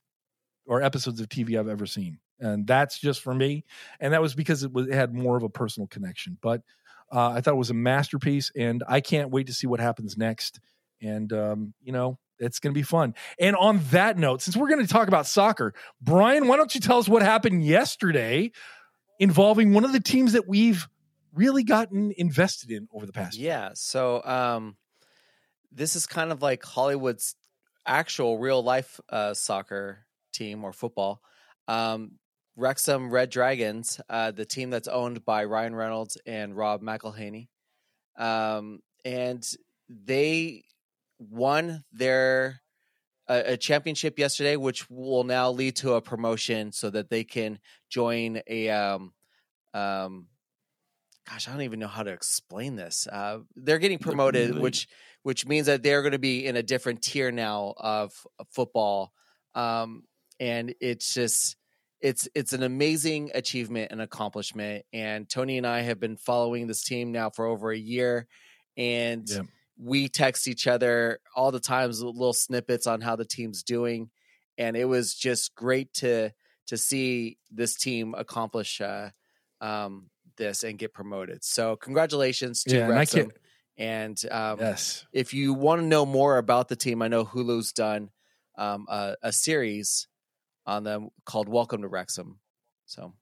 or episodes of TV I've ever seen, and that's just for me. And that was because it was it had more of a personal connection. But uh, I thought it was a masterpiece, and I can't wait to see what happens next. And um, you know, it's going to be fun. And on that note, since we're going to talk about soccer, Brian, why don't you tell us what happened yesterday involving one of the teams that we've really gotten invested in over the past? Yeah. So um, this is kind of like Hollywood's actual real life uh, soccer team or football. Um, Wrexham Red Dragons, uh, the team that's owned by Ryan Reynolds and Rob McElhenney. Um, and they won their a championship yesterday, which will now lead to a promotion so that they can join a um, um, gosh, I don't even know how to explain this. Uh, they're getting promoted, which which means that they're going to be in a different tier now of, of football, um, and it's just it's it's an amazing achievement and accomplishment. And Tony and I have been following this team now for over a year, and Yeah. we text each other all the times little snippets on how the team's doing, and it was just great to to see this team accomplish uh, um, this and get promoted. So congratulations to Yeah, and Wrexham. can't- And um, Yes. if you want to know more about the team, I know Hulu's done um, a, a series on them called Welcome to Wrexham. So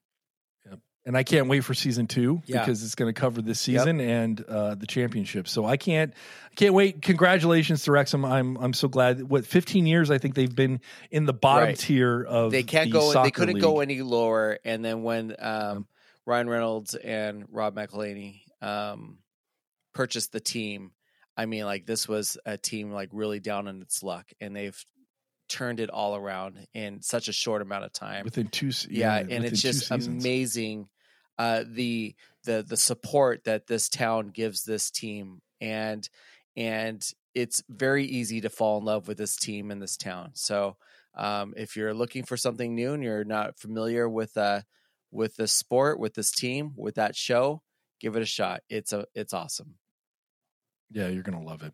and I can't wait for season two Yeah. because it's going to cover this season and uh, the championship. So I can't, I can't wait. Congratulations to Wrexham. I'm, I'm so glad. What 15 years I think they've been in the bottom Right. tier of. they can't the go. They couldn't go any lower. And then when um, Ryan Reynolds and Rob McElhenney um, purchased the team, I mean, like this was a team like really down in its luck, and they've turned it all around in such a short amount of time. within two. se- yeah, and it's just amazing uh the the the support that this town gives this team and and it's very easy to fall in love with this team and this town so um if you're looking for something new and you're not familiar with uh with this sport with this team with that show give it a shot it's a it's awesome Yeah, you're gonna love it.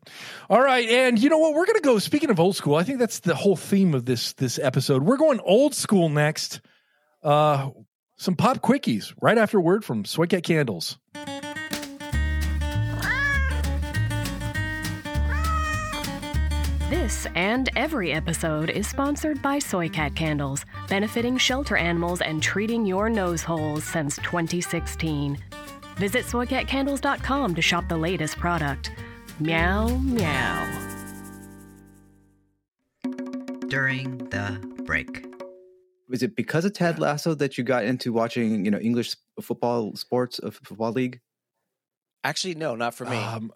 All right, and you know what? We're gonna go. Speaking of old school, I think that's the whole theme of this this episode. We're going old school next. Uh, some pop quickies right after word from Soy Cat Candles. This and every episode is sponsored by Soycat Candles, benefiting shelter animals and treating your nose holes since 2016. Visit soycatcandles.com to shop the latest product. Meow, meow. during the break. Was it because of Ted Lasso that you got into watching, you know, English football sports of football league? actually no not for me Um,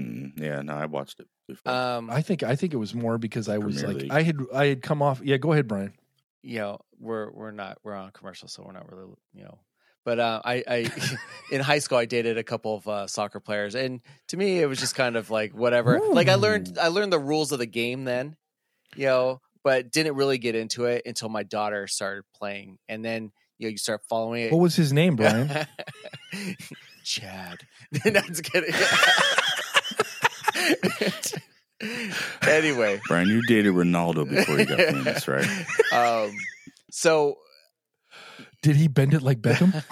Mm, yeah, no, I watched it before. um I think I think it was more because I was Premier like League. I had I had come off. Yeah, go ahead, Brian. you know we're we're not we're on commercial so we're not really you know but uh, I, I in high school I dated a couple of uh, soccer players and to me it was just kind of like whatever like I learned I learned the rules of the game then you know but didn't really get into it until my daughter started playing and then you know you start following it. What was his name, Brian? Chad. That's kidding. anyway, Brian, you dated Ronaldo before you got famous, right? um, so Did he bend it like Beckham?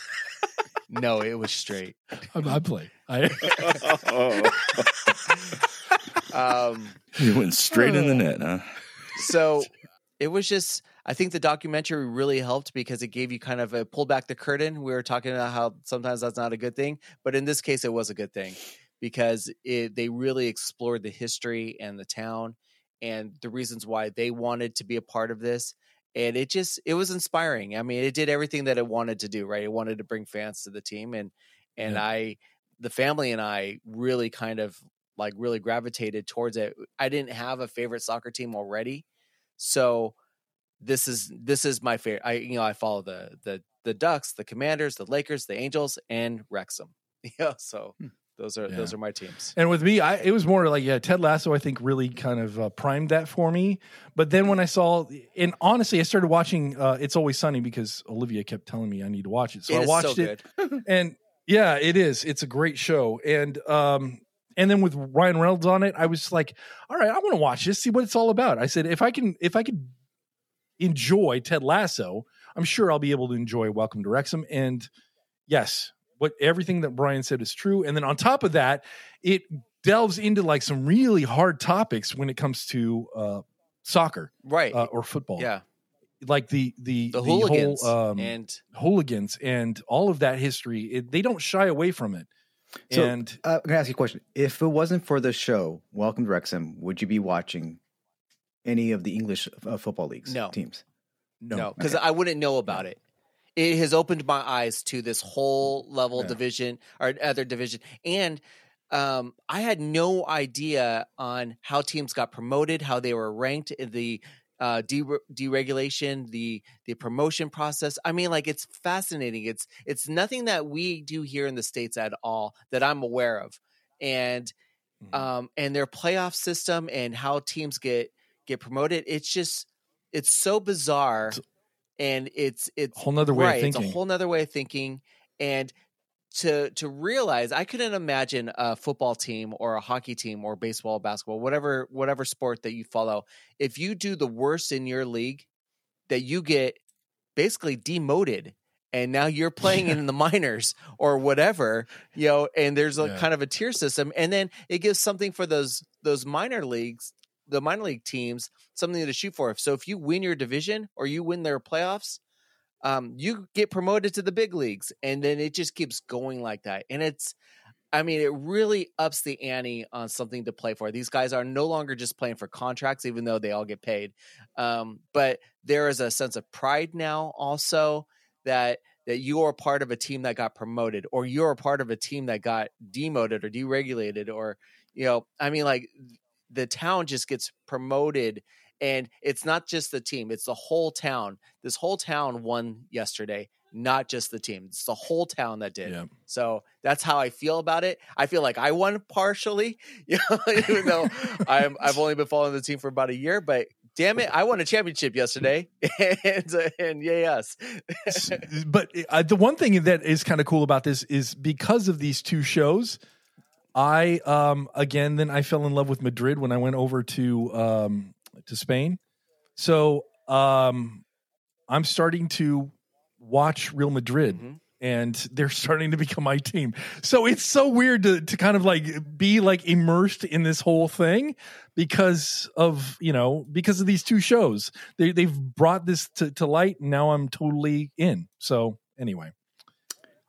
no, it was straight. I, I play. I, Um, you went straight in the net, huh? so it was just i think the documentary really helped because it gave you kind of a pull back the curtain we were talking about how sometimes that's not a good thing but in this case it was a good thing because it, they really explored the history and the town and the reasons why they wanted to be a part of this and it just it was inspiring i mean it did everything that it wanted to do right? It wanted to bring fans to the team and and Yeah. i the family and i really kind of like really gravitated towards it. I didn't have a favorite soccer team already so this is this is my favorite i you know i follow the the the ducks the commanders the lakers the angels and wrexham yeah so hmm. Those are those are my teams and with me, I it was more like yeah, Ted Lasso. I think really kind of uh, primed that for me. But then when I saw, and honestly, I started watching uh, "It's Always Sunny" because Olivia kept telling me I need to watch it. So It I watched so it. and yeah, it is. It's a great show, and um, and then with Ryan Reynolds on it, I was like, all right, I want to watch this, see what it's all about. I said, if I can, if I could enjoy Ted Lasso, I'm sure I'll be able to enjoy Welcome to Wrexham. And yes, what everything that Brian said is true. And then on top of that, it delves into like some really hard topics when it comes to uh, soccer right uh, or football. yeah like the the the hooligans whole, um, and hooligans and all of that history. It, they don't shy away from it. So, and Uh, I'm gonna ask you a question. If it wasn't for the show, Welcome to Wrexham, would you be watching any of the English uh, football leagues No. teams? No, because I wouldn't know about it. It has opened my eyes to this whole level Yeah. division or other division, and um, I had no idea on how teams got promoted, how they were ranked, the uh, de- deregulation, the the promotion process. I mean, like it's fascinating. It's it's nothing that we do here in the states at all that I'm aware of, and Mhm. um, and their playoff system and how teams get get promoted. It's just it's so bizarre, It's- and it's it's a whole nother way right. of thinking. It's a whole nother way of thinking, and to to realize I couldn't imagine a football team or a hockey team or baseball, basketball, whatever whatever sport that you follow. If you do the worst in your league, that you get basically demoted. And now you're playing in the minors or whatever, you know, and there's a Yeah. kind of a tier system. And then it gives something for those those minor leagues, the minor league teams, something to shoot for. So if you win your division or you win their playoffs, um, you get promoted to the big leagues, and then it just keeps going like that. And it's, I mean, it really ups the ante on something to play for. These guys are no longer just playing for contracts, even though they all get paid. Um, but there is a sense of pride now, also that that you are part of a team that got promoted, or you're part of a team that got demoted or deregulated, or you know, I mean, like the town just gets promoted and it's not just the team it's the whole town. This whole town won yesterday not just the team it's the whole town that did. Yeah. so that's how i feel about it. I feel like i won partially you know, even though i'm i've only been following the team for about a year but damn it i won a championship yesterday and uh, and yay us but uh, the one thing that is kind of cool about this is because of these two shows i um again then i fell in love with madrid when i went over to um to spain. So um i'm starting to watch real madrid Mhm. and they're starting to become my team. So it's so weird to, to kind of like be like immersed in this whole thing because of you know because of these two shows. They, they've brought this to, to light and now i'm totally in. So anyway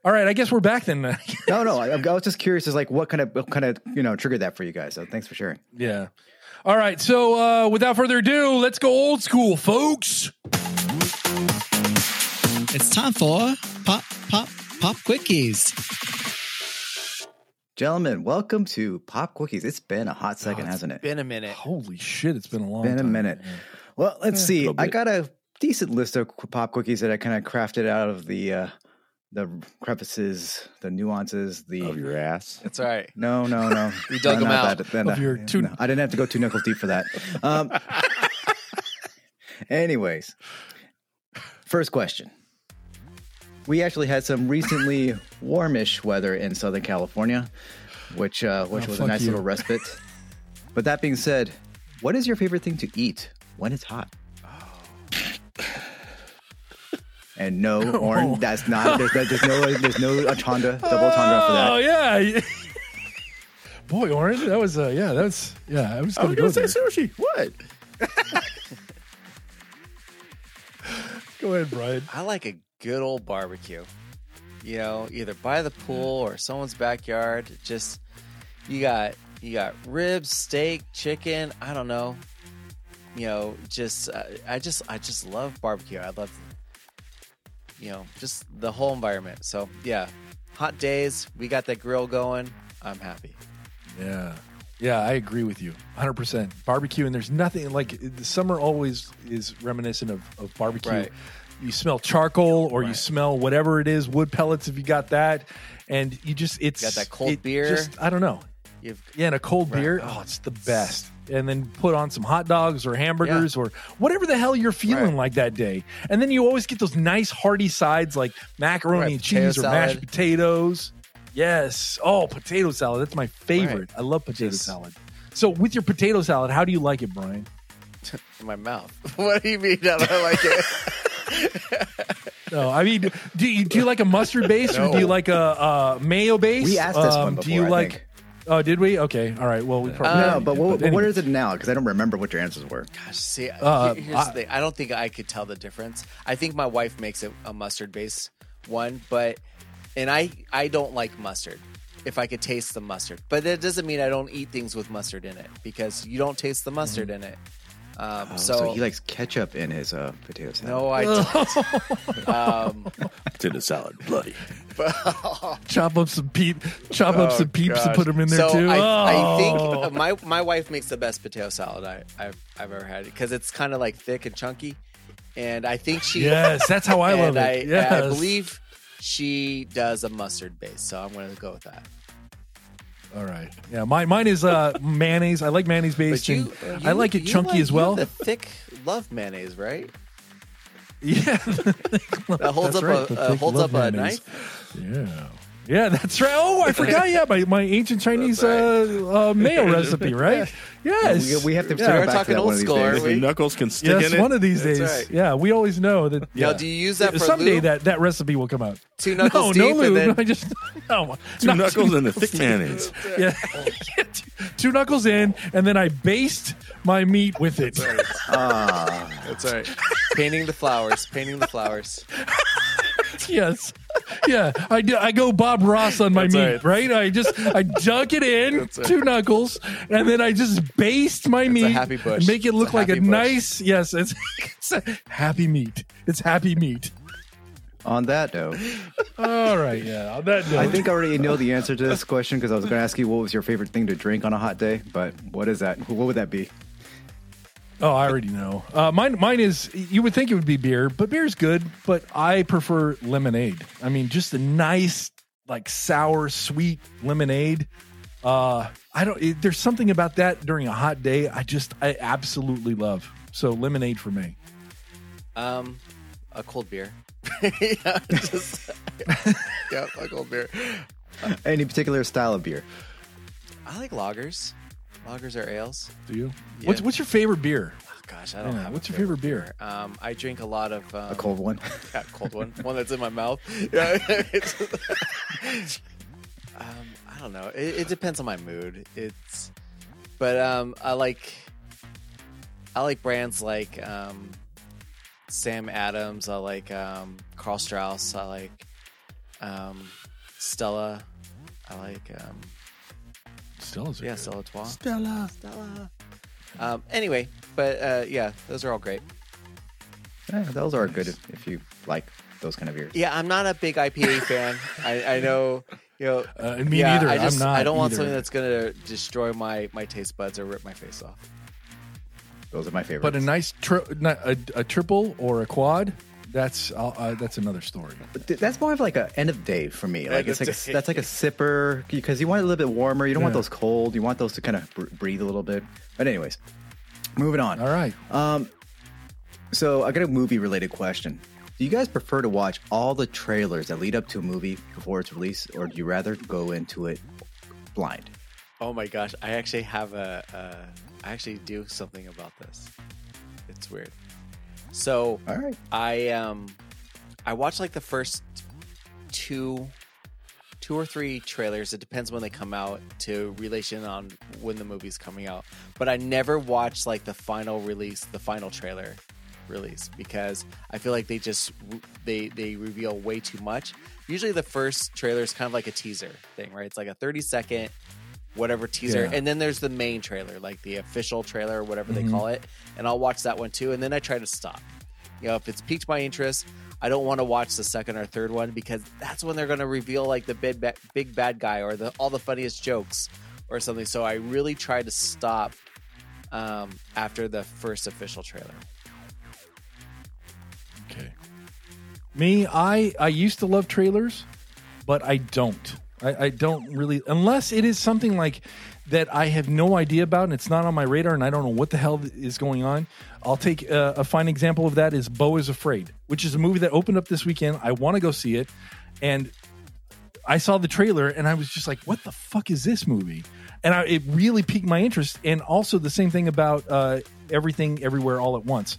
all right i guess we're back then No, no. I, I was just curious as like what kind of what kind of you know triggered that for you guys. So thanks for sharing. yeah all right so uh without further ado let's go old school folks It's time for pop, pop, pop quickies. Gentlemen, welcome to Pop Quickies. It's been a hot second, it's hasn't it? been a minute holy shit it's been a long been a time. minute. Well, let's see. I got a decent list of qu- pop quickies that I kind of crafted out of the uh, the crevices, the nuances, the Of your ass. that's all right no, no, no. We dug No, 'em not out. that. Then, Of uh, your two- no, I didn't have to go two knuckles deep for that. Um, anyways, first question. we actually had some recently warmish weather in Southern California, which uh, which Oh, was a nice you. little respite. But that being said, what is your favorite thing to eat when it's hot? And no, Orin, that's not. There's, no- there's no, there's no entendre, double entendre for that. Oh yeah. Boy, Orange, that was uh, yeah, that's yeah. I was I going was to gonna go say there. sushi. What? Go ahead, Brian. I like a good old barbecue. You know, either by the pool or someone's backyard. Just you got you got ribs, steak, chicken. I don't know. You know, just uh, I just I just love barbecue. I love you know just the whole environment. So yeah, hot days. We got that grill going. I'm happy. Yeah. Yeah, I agree with you 100%. Barbecue, and there's nothing like the summer always is reminiscent of, of barbecue. Right. You smell charcoal or you smell whatever it is, wood pellets if you got that. And you just, it's Got that cold it beer. Just, I don't know. You've Yeah, and a cold Right. beer. Oh, it's the best. And then put on some hot dogs or hamburgers or whatever the hell you're feeling Right. like that day. And then you always get those nice hearty sides like macaroni Right, and cheese or mashed potatoes. Yes. Oh, potato salad. That's my favorite. I love potato salad. So with your potato salad, how do you like it, Brian? in my mouth. what do you mean? I don't like it. No, I mean, do you do you like a mustard base or do you like a, uh mayo base? We asked this one Do you I like? think. Oh, did we? Okay, all right. Well, we probably no, but did, what, what anyway. is it now? Because I don't remember what your answers were. Gosh, see, Uh, here- here's I- the thing. I don't think I could tell the difference. I think my wife makes it a mustard base one, but and I I don't like mustard. If I could taste the mustard, but that doesn't mean I don't eat things with mustard in it because you don't taste the mustard in it. Um, Oh, so, so, he likes ketchup in his uh, potato salad. no, I don't. um, Potato salad, bloody. chop up some peep, chop up Oh, some peeps and put them in there so too. I, I Oh. think my my wife makes the best potato salad I, I've I've ever had because it's kind of like thick and chunky, and I think she yes, that's how I love it. I, yes. I believe she does a mustard base, so I'm going to go with that. All right. Yeah, mine mine is uh mayonnaise. I like mayonnaise based. You, and you- I like it chunky like- as well. The thick love mayonnaise, right? yeah, That holds That's up right, a uh, holds up a knife. Yeah. Yeah, that's right. Oh, I forgot. Yeah, my, my ancient Chinese uh, uh, mayo recipe, right? Yes. We, we have to Yeah, circle we're back to talking that old one of these school, days. aren't we? Knuckles can stick Yes, in it. one of these days. right. Yeah, we always know that. Now, yeah. do you use that for someday lube? that that recipe will come out. Two knuckles no, deep, no and lube. then I just no. Two not knuckles and a thick mayonnaise. Yeah, two knuckles in, and then I baste my meat with it. Ah, That's right. painting the flowers. Painting the flowers. yes, yeah. I do, I go Bob Ross on my That's meat, right. right. I just I dunk it in That's right. two knuckles, and then I just baste my meat happy bush. and make it look a like a bush. nice. Yes, it's, it's a happy meat. It's happy meat. on that note, All right, yeah. On that note, I think I already know the answer to this question because I was going to ask you what was your favorite thing to drink on a hot day. But what is that? What would that be? Oh, I already know. Uh, mine, mine is. You would think it would be beer, but beer's good. But I prefer lemonade. I mean, just a nice, like sour, sweet lemonade. Uh, I don't. It, there's something about that during a hot day. I just, I absolutely love. So lemonade for me. Um, a cold beer. yeah, just, yeah, a cold beer. Any particular style of beer? I like lagers. Lagers are ales. Do you? Yeah. What's What's your favorite beer? Oh, gosh, I don't Yeah, what's your favorite beer? Um, I drink a lot of um, A cold one. yeah, cold one, one that's in my mouth. Yeah, um, I don't know. It, it depends on my mood. It's, but um, I like, I like brands like um, Sam Adams. I like um, Karl Strauss. I like um, Stella. I like um, Still is yeah, Stella Artois. Stella. Stella. Um, anyway, but uh, yeah, those are all great. Yeah, those are good if, if you like those kind of beers. Yeah, I'm not a big IPA fan. I, I know, you know. Uh, me yeah, neither. I just, I'm not. I don't want either. something that's gonna destroy my my taste buds or rip my face off. Those are my favorites. But a nice tri- a, a triple or a quad. That's uh, uh, that's another story. But th- that's more of like a end of day for me. Like End it's like a, that's like a sipper because you want it a little bit warmer. You don't want those cold. You want those to kind of br- breathe a little bit. But anyways, moving on. All right. Um, so I got a movie related question. Do you guys prefer to watch all the trailers that lead up to a movie before its release, or do you rather go into it blind? Oh my gosh, I actually have a, a I actually do something about this. It's weird. So All right. I um I watched like the first two two or three trailers. It depends when they come out to relation on when the movie's coming out. But I never watched like the final release, the final trailer release because I feel like they just they they reveal way too much. Usually the first trailer is kind of like a teaser thing, right? It's like a 30 second whatever teaser Yeah. and then there's the main trailer, like the official trailer or whatever Mhm. they call it, and I'll watch that one too and then I try to stop. You know, if it's piqued my interest, I don't want to watch the second or third one because that's when they're going to reveal like the big ba- big bad guy or the all the funniest jokes or something. So I really try to stop um, after the first official trailer. Okay. Me, I I used to love trailers, but I don't. I, I don't really unless it is something like that I have no idea about and it's not on my radar and I don't know what the hell is going on. I'll take uh, a fine example of that is Beau is Afraid, which is a movie that opened up this weekend. I want to go see it, and I saw the trailer and I was just like, "What the fuck is this movie?" And I, it really piqued my interest. And also the same thing about uh, everything, everywhere, all at once.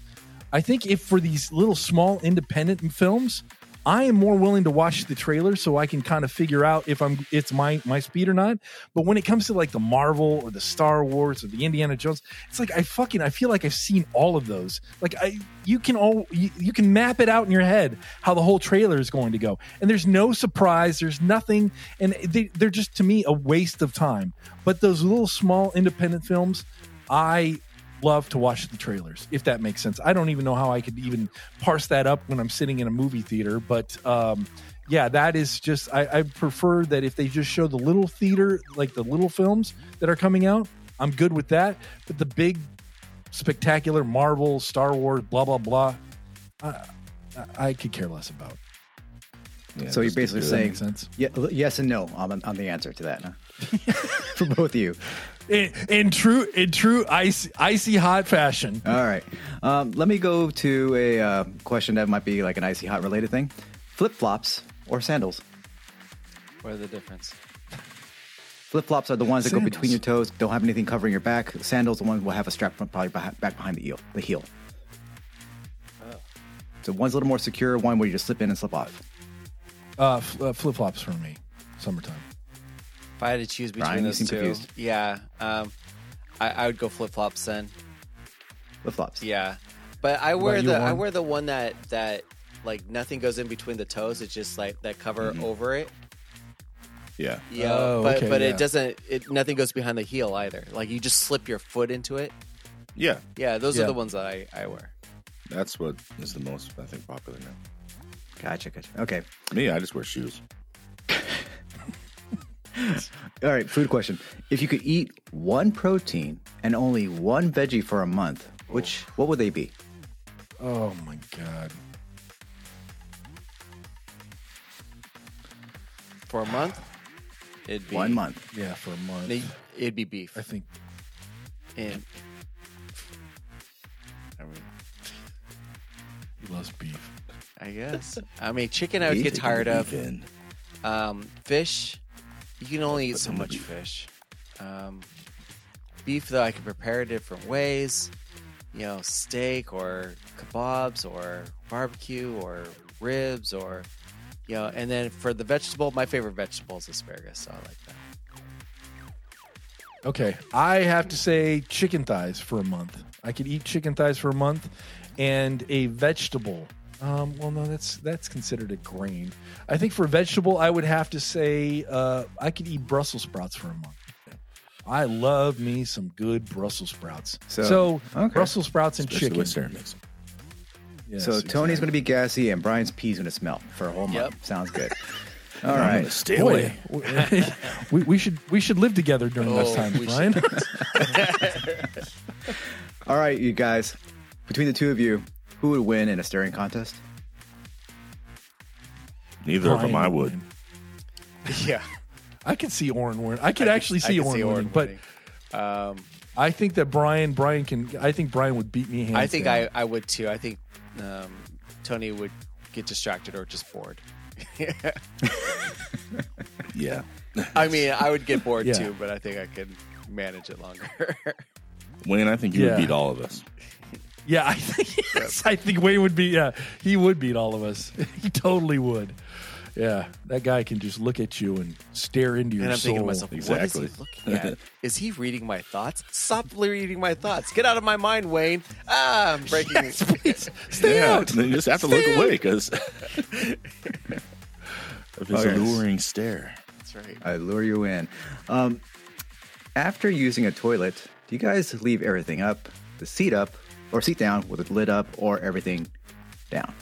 I think if for these little small independent films, I am more willing to watch the trailer so I can kind of figure out if I'm it's my my speed or not. But when it comes to like the Marvel or the Star Wars or the Indiana Jones, it's like I fucking I feel like I've seen all of those. Like I you can all you, you can map it out in your head how the whole trailer is going to go. And there's no surprise, there's nothing and they, they're just to me a waste of time. But those little small independent films, I love to watch the trailers if that makes sense i don't even know how i could even parse that up when i'm sitting in a movie theater but um yeah that is just I, I prefer that if they just show the little theater like the little films that are coming out i'm good with that but the big spectacular marvel star wars blah blah blah i, I- could care less about Yeah, so you're basically saying sense. Yeah, yes and no on, on the answer to that huh? for both of you. In, in true in true icy icy hot fashion All right. Um, let me go to a uh, question that might be like an icy hot related thing: flip flops or sandals. What are the difference? Flip flops are the ones that go between your toes, don't have anything covering your back. Sandals, the ones will have a strap from probably back behind the heel. The heel. So one's a little more secure, one where you just slip in and slip off. uh, f- uh flip flops for me summertime If I had to choose between Brian, those two, confused. yeah, um, I, I would go flip flops then. Flip flops. Yeah, but I wear about you, the I wear the one that that like nothing goes in between the toes. It's just like that cover over it. Yeah. Yeah, Oh, but okay, but yeah. it doesn't. It nothing goes behind the heel either. Like you just slip your foot into it. Yeah. Yeah, those Yeah. are the ones that I I wear. That's what is the most, I think, popular now. Gotcha, gotcha. Okay. Me, I just wear shoes. All right, food question. If you could eat one protein and only one veggie for a month, which what would they be? oh my god For a month, it'd be One month. yeah for a month No, It'd be beef. i think And I mean, he loves beef I guess. I mean, chicken I would get tired of. weekend. Um, fish, you can only eat so much fish. Um, beef, though, I can prepare different ways. You know, steak or kebabs or barbecue or ribs or, you know, and then for the vegetable, my favorite vegetable is asparagus. So I like that. Okay, I have to say chicken thighs for a month. I could eat chicken thighs for a month, and a vegetable. Um, well, no, that's that's considered a grain. I think for a vegetable, I would have to say uh, I could eat Brussels sprouts for a month. I love me some good Brussels sprouts. So- So, okay. Brussels sprouts and Especially chicken. with Sarah makes. Yes, so Tony's going to be gassy and Brian's pee's going to smell for a whole month. Yep. Sounds good. All I'm right. stay Boy, away. we, we should we should live together during those Oh, times, we Brian. All right, you guys. Between the two of you, who would win in a staring contest? Neither of them I would. win. Yeah. I could see Oren win. I could I actually I see could Oren winning, but winning. Um, I think that Brian Brian can. I think Brian would beat me. Hands I think down. I, I would too. I think um, Tony would get distracted or just bored. Yeah. I mean, I would get bored Yeah. too, but I think I could manage it longer. Wayne, I think you Yeah. would beat all of us. Yeah, I think yes, I think Wayne would be. Yeah, he would beat all of us. he totally would. Yeah, that guy can just look at you and stare into your and I'm soul. thinking to myself, Exactly. what is he looking at? is he reading my thoughts? Stop reading my thoughts. Get out of my mind, Wayne. Ah, I'm breaking. Yes, please stay Yeah, out. then you just have to Stay look out. away because of his Okay. alluring stare. That's right. I lure you in. Um, after using a toilet, do you guys leave everything up, the seat up, or seat down with the lid up, or everything down?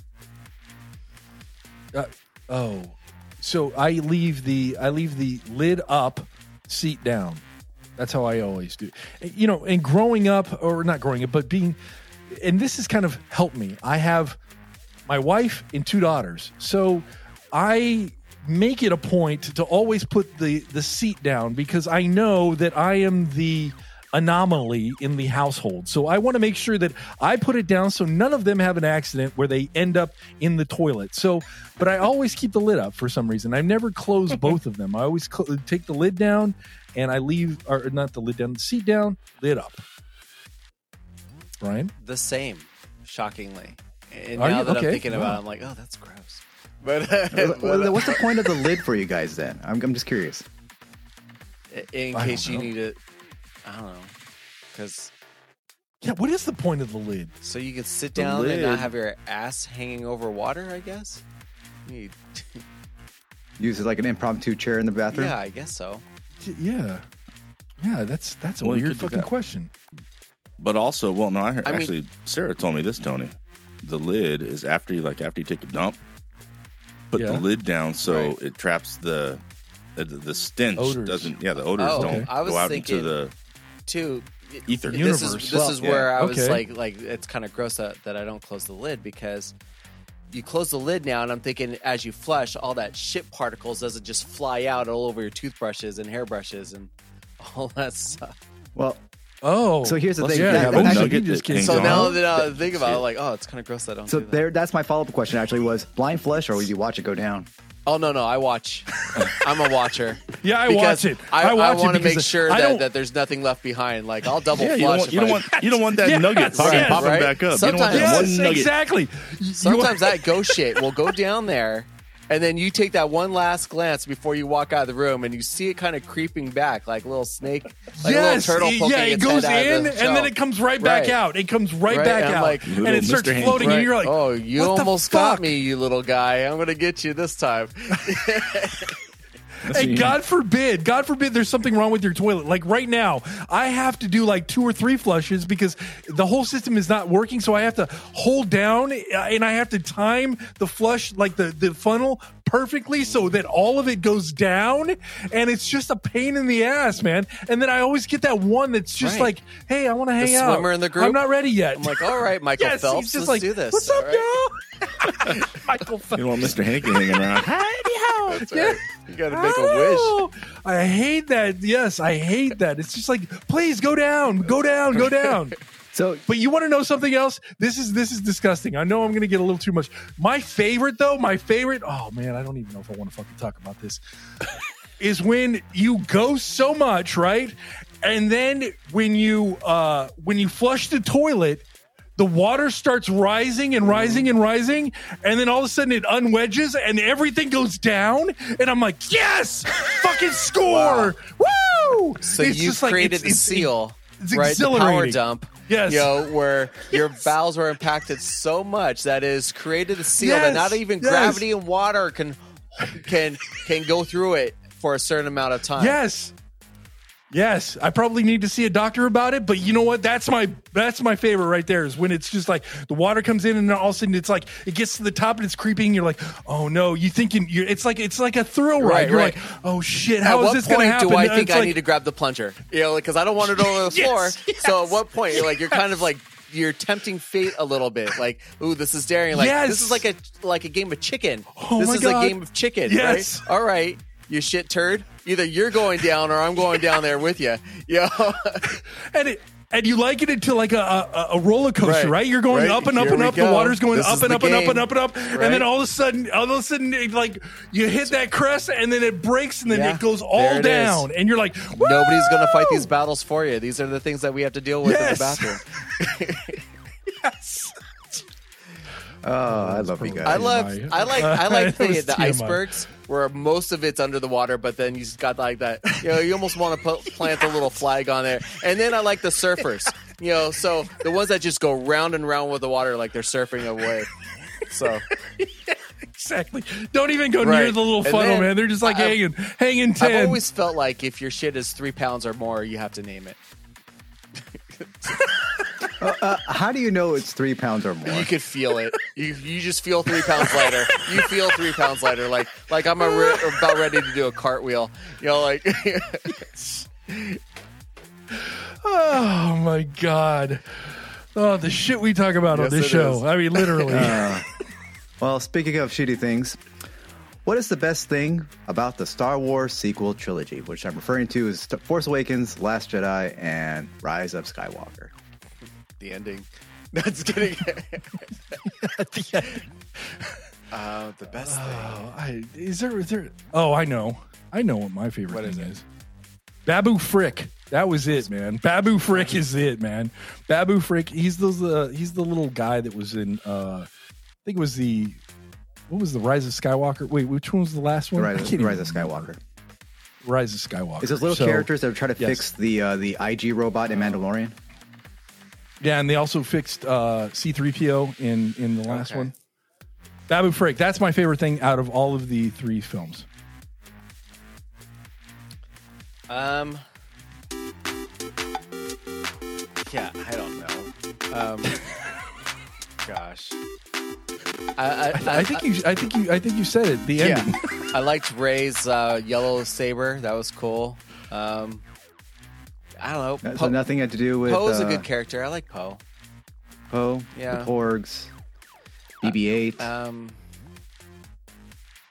Uh, oh, so I leave the I leave the lid up, seat down. That's how I always do. You know, and growing up, or not growing up, but being, and this has kind of helped me. I have my wife and two daughters, so I make it a point to always put the the seat down because I know that I am the anomaly in the household. So I want to make sure that I put it down so none of them have an accident where they end up in the toilet. So, but I always keep the lid up for some reason. I've never closed both of them. I always cl- take the lid down and I leave, or not the lid down, the seat down, lid up. Brian? The same, shockingly. And Are now you? that Okay. I'm thinking about it, I'm like, oh, that's gross. But, Well, but, What's the point of the lid for you guys then? I'm, I'm just curious. in case you know. need it, I don't know, because Yeah, what is the point of the lid? so you can sit The down and not have your ass hanging over water. I guess. You- Use it like an impromptu chair in the bathroom? yeah, I guess so. Y- Yeah. Yeah, that's that's a Well, you weird could do fucking that. question. But also, well, no, I heard, I mean- actually Sarah told me this, Tony. The lid is after you like after you take a dump. Put Yeah. the lid down so Right. it traps the uh, the, the stench Odors. doesn't. Yeah, the odors Oh, don't I was go out thinking- into the Too. ether. This Universe. is this Well, is yeah. where I was Okay. like like it's kind of gross that, that I don't close the lid because you close the lid now and I'm thinking as you flush all that shit particles doesn't just fly out all over your toothbrushes and hairbrushes and all that stuff. Well, Oh. So here's the Plus thing. Yeah, That- have actually- just that So now that I think about it, like, oh, it's kind of gross that I don't so do that. there, that's my follow up question. Actually, was blind flush, or would you watch it go down? Oh no, no, I watch. I'm a watcher. Yeah, I because watch it. I, I watch it want to because make sure I that, don't- that there's nothing left behind. Like I'll double Yeah, flush. you don't, want, if you don't I- want you don't want that Yes, nugget fucking yes, popping right? back up. you don't want that Sometimes- one Yes, nugget. exactly. You- Sometimes that ghost shit will go down there, and then you take that one last glance before you walk out of the room, and you see it kind of creeping back like a little snake, like yes, a little turtle poking yeah, it its goes head out of in the and then it comes right back Right. out. It comes right, Right, back and out, like, and it starts floating, and you're like, oh, you almost got me, you little guy. I'm gonna get you this time. Hey, God forbid, God forbid there's something wrong with your toilet. Like right now, I have to do like two or three flushes because the whole system is not working. So I have to hold down uh, and I have to time the flush, like the, the funnel perfectly so that all of it goes down. And it's just a pain in the ass, man. And then I always get that one that's just Right. like, hey, I want to hang out. swimmer in the group? I'm not ready yet. I'm like, all right, Michael yes, Phelps, just let's like, do this. What's up, all right? y'all? Michael Phelps. You don't want Mr. Hanky hanging around. That's right. You gotta make a wish. Oh, I hate that. Yes, I hate that. It's just like, please go down, go down, go down. So But you want to know something else? This is this is disgusting. I know I'm going to get a little too much. My favorite though, my favorite. Oh man, I don't even know if I want to fucking talk about this. is when you go so much, right? And then when you uh when you flush the toilet, the water starts rising and rising and rising, and then all of a sudden it unwedges and everything goes down, and I'm like, yes, fucking score, woo! So It's you just like- created it's- the it's- seal, it's right? The power dump. Yes. You know, where your bowels were impacted so much that is created a seal that not even yes. gravity and water can can can go through it for a certain amount of time. Yes. Yes, I probably need to see a doctor about it, but you know what? That's my that's my favorite right there is when it's just like the water comes in and then all of a sudden it's like it gets to the top and it's creeping. You're like, oh no! You thinking you're it's like it's like a thrill ride. Right, you're right. like, oh shit! How is this going to happen? do I think I like- need to grab the plunger? You know, because I don't want it over the Yes, floor. yes, so at what point you're like you're kind of like you're tempting fate a little bit. Like, ooh, this is daring. Like Yes. this is like a like a game of chicken. Oh this is God. a game of chicken. Yes. Right? All right. You shit turd. Either you're going down or I'm going down there with you. You know? and it and you like it into like a, a, a roller coaster, right. Right. You're going Right. up and up Here and we up. The water's going This up and up and up and up and up, and Right. then all of a sudden, all of a sudden, it, like you hit that crest, and then it breaks, and then Yeah. it goes all it down, is. and you're like, Nobody's going to fight these battles for you. These are the things that we have to deal with Yes. in the bathroom. Yes. Oh, I love you guys. I love, I like, I like the, the icebergs where most of it's under the water, but then you just got like that. You know, you almost want to put, plant a little flag on there. And then I like the surfers. You know, so the ones that just go round and round with the water like they're surfing away. So exactly. Don't even go near the little funnel, then man. They're just like I- hanging, hanging ten. I've always felt like if your shit is three pounds or more, you have to name it. Uh, how do you know it's three pounds or more? You could feel it. You you just feel three pounds lighter. You feel three pounds lighter. Like like I'm a re- about ready to do a cartwheel. You know, like oh my god. Oh, the shit we talk about on this show. is. I mean, literally. Uh, well, speaking of shitty things, what is the best thing about the Star Wars sequel trilogy, which I'm referring to as Force Awakens, Last Jedi, and Rise of Skywalker? The ending. That's kidding. uh, the best thing. Oh, I, is there? Is there? Oh, I know. I know what my favorite What thing is is. Babu Frick. That was it, man. Babu Frick is it, man. Babu Frick. He's the uh, he's the little guy that was in. uh I think it was the. What was the Rise of Skywalker? Wait, which one was the last one? I Rise, can't Rise of. Skywalker. Rise of Skywalker. Is those little So- characters that try to yes. fix the uh, the IG robot in Mandalorian. Yeah, and they also fixed uh, C3PO in in the last Okay. one. Babu Frick. That's my favorite thing out of all of the three films. Um. Yeah, I don't know. Um. gosh. I I, I, think you. I think you. I think you said it. The yeah. ending. I liked Rey's uh, yellow saber. That was cool. Um. I don't know. Po- so nothing had to do with Poe's a uh, good character. I like Poe. Poe, Yeah. the Porgs, BB-8. Um,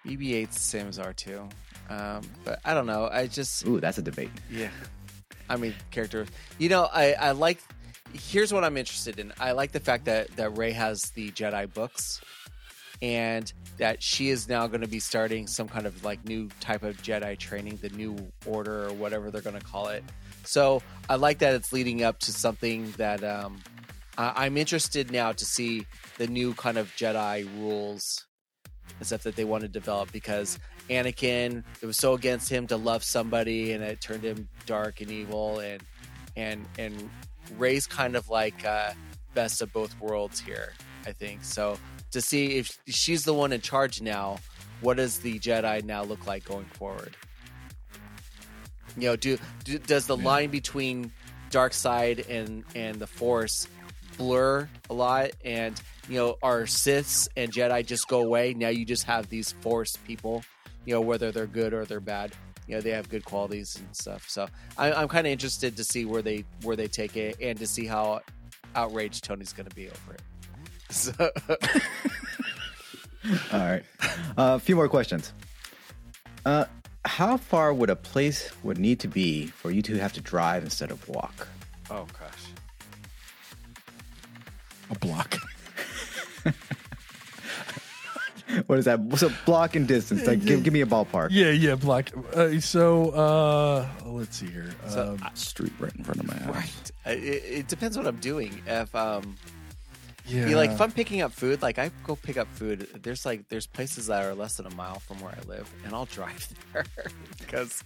BB-8's the same as R2. Um, but I don't know. I just Ooh, that's a debate. yeah. I mean, character. You know, I I like. Here's what I'm interested in. I like the fact that that Rey has the Jedi books, and that she is now going to be starting some kind of like new type of Jedi training, the New Order or whatever they're going to call it. So I like that it's leading up to something that um, I, I'm interested now to see the new kind of Jedi rules and stuff that they want to develop because Anakin, it was so against him to love somebody and it turned him dark and evil and and and Rey's kind of like uh, best of both worlds here, I think. So to see if she's the one in charge now, what does the Jedi now look like going forward? You know, do, do does the line between dark side and and the Force blur a lot? And you know are Siths and Jedi just go away? Now you just have these Force people you know whether they're good or they're bad. You know they have good qualities and stuff. So I, I'm kind of interested to see where they where they take it and to see how outraged Tony's going to be over it. So, All right. Uh, a few more questions. Uh, how far would a place would need to be for you to have to drive instead of walk? oh gosh A block. What is that? So block and distance. Like, give, give me a ballpark. Yeah, yeah, block. Uh, so uh, let's see here. So, um, Street right in front of my house. right it, it depends what I'm doing if um yeah, Be like if I'm picking up food, like I go pick up food. There's like there's places that are less than a mile from where I live, and I'll drive there because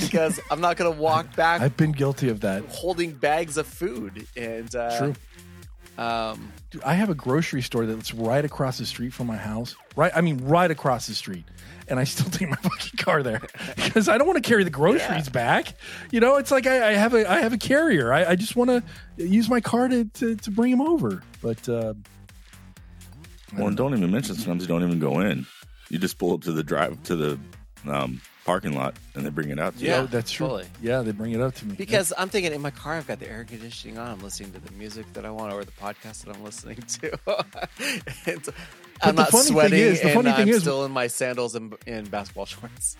because I'm not gonna walk back I've been guilty of that. holding bags of food. And uh, True. Um, Dude, I have a grocery store that's right across the street from my house. Right, I mean, right across the street, and I still take my fucking car there because I don't want to carry the groceries back. You know, it's like I, I have a I have a carrier. I, I just want to use my car to, to to bring them over. But uh, Well, and don't even mention sometimes you don't even go in. You just pull up to the drive to the um, parking lot and they bring it out to Yeah, oh, that's true. totally. Yeah, they bring it up to me because I'm thinking in my car, I've got the air conditioning on. I'm listening to the music that I want or the podcast that I'm listening to. And I'm the not funny thing sweating, is- the and funny thing I'm is- still in my sandals and, and basketball shorts.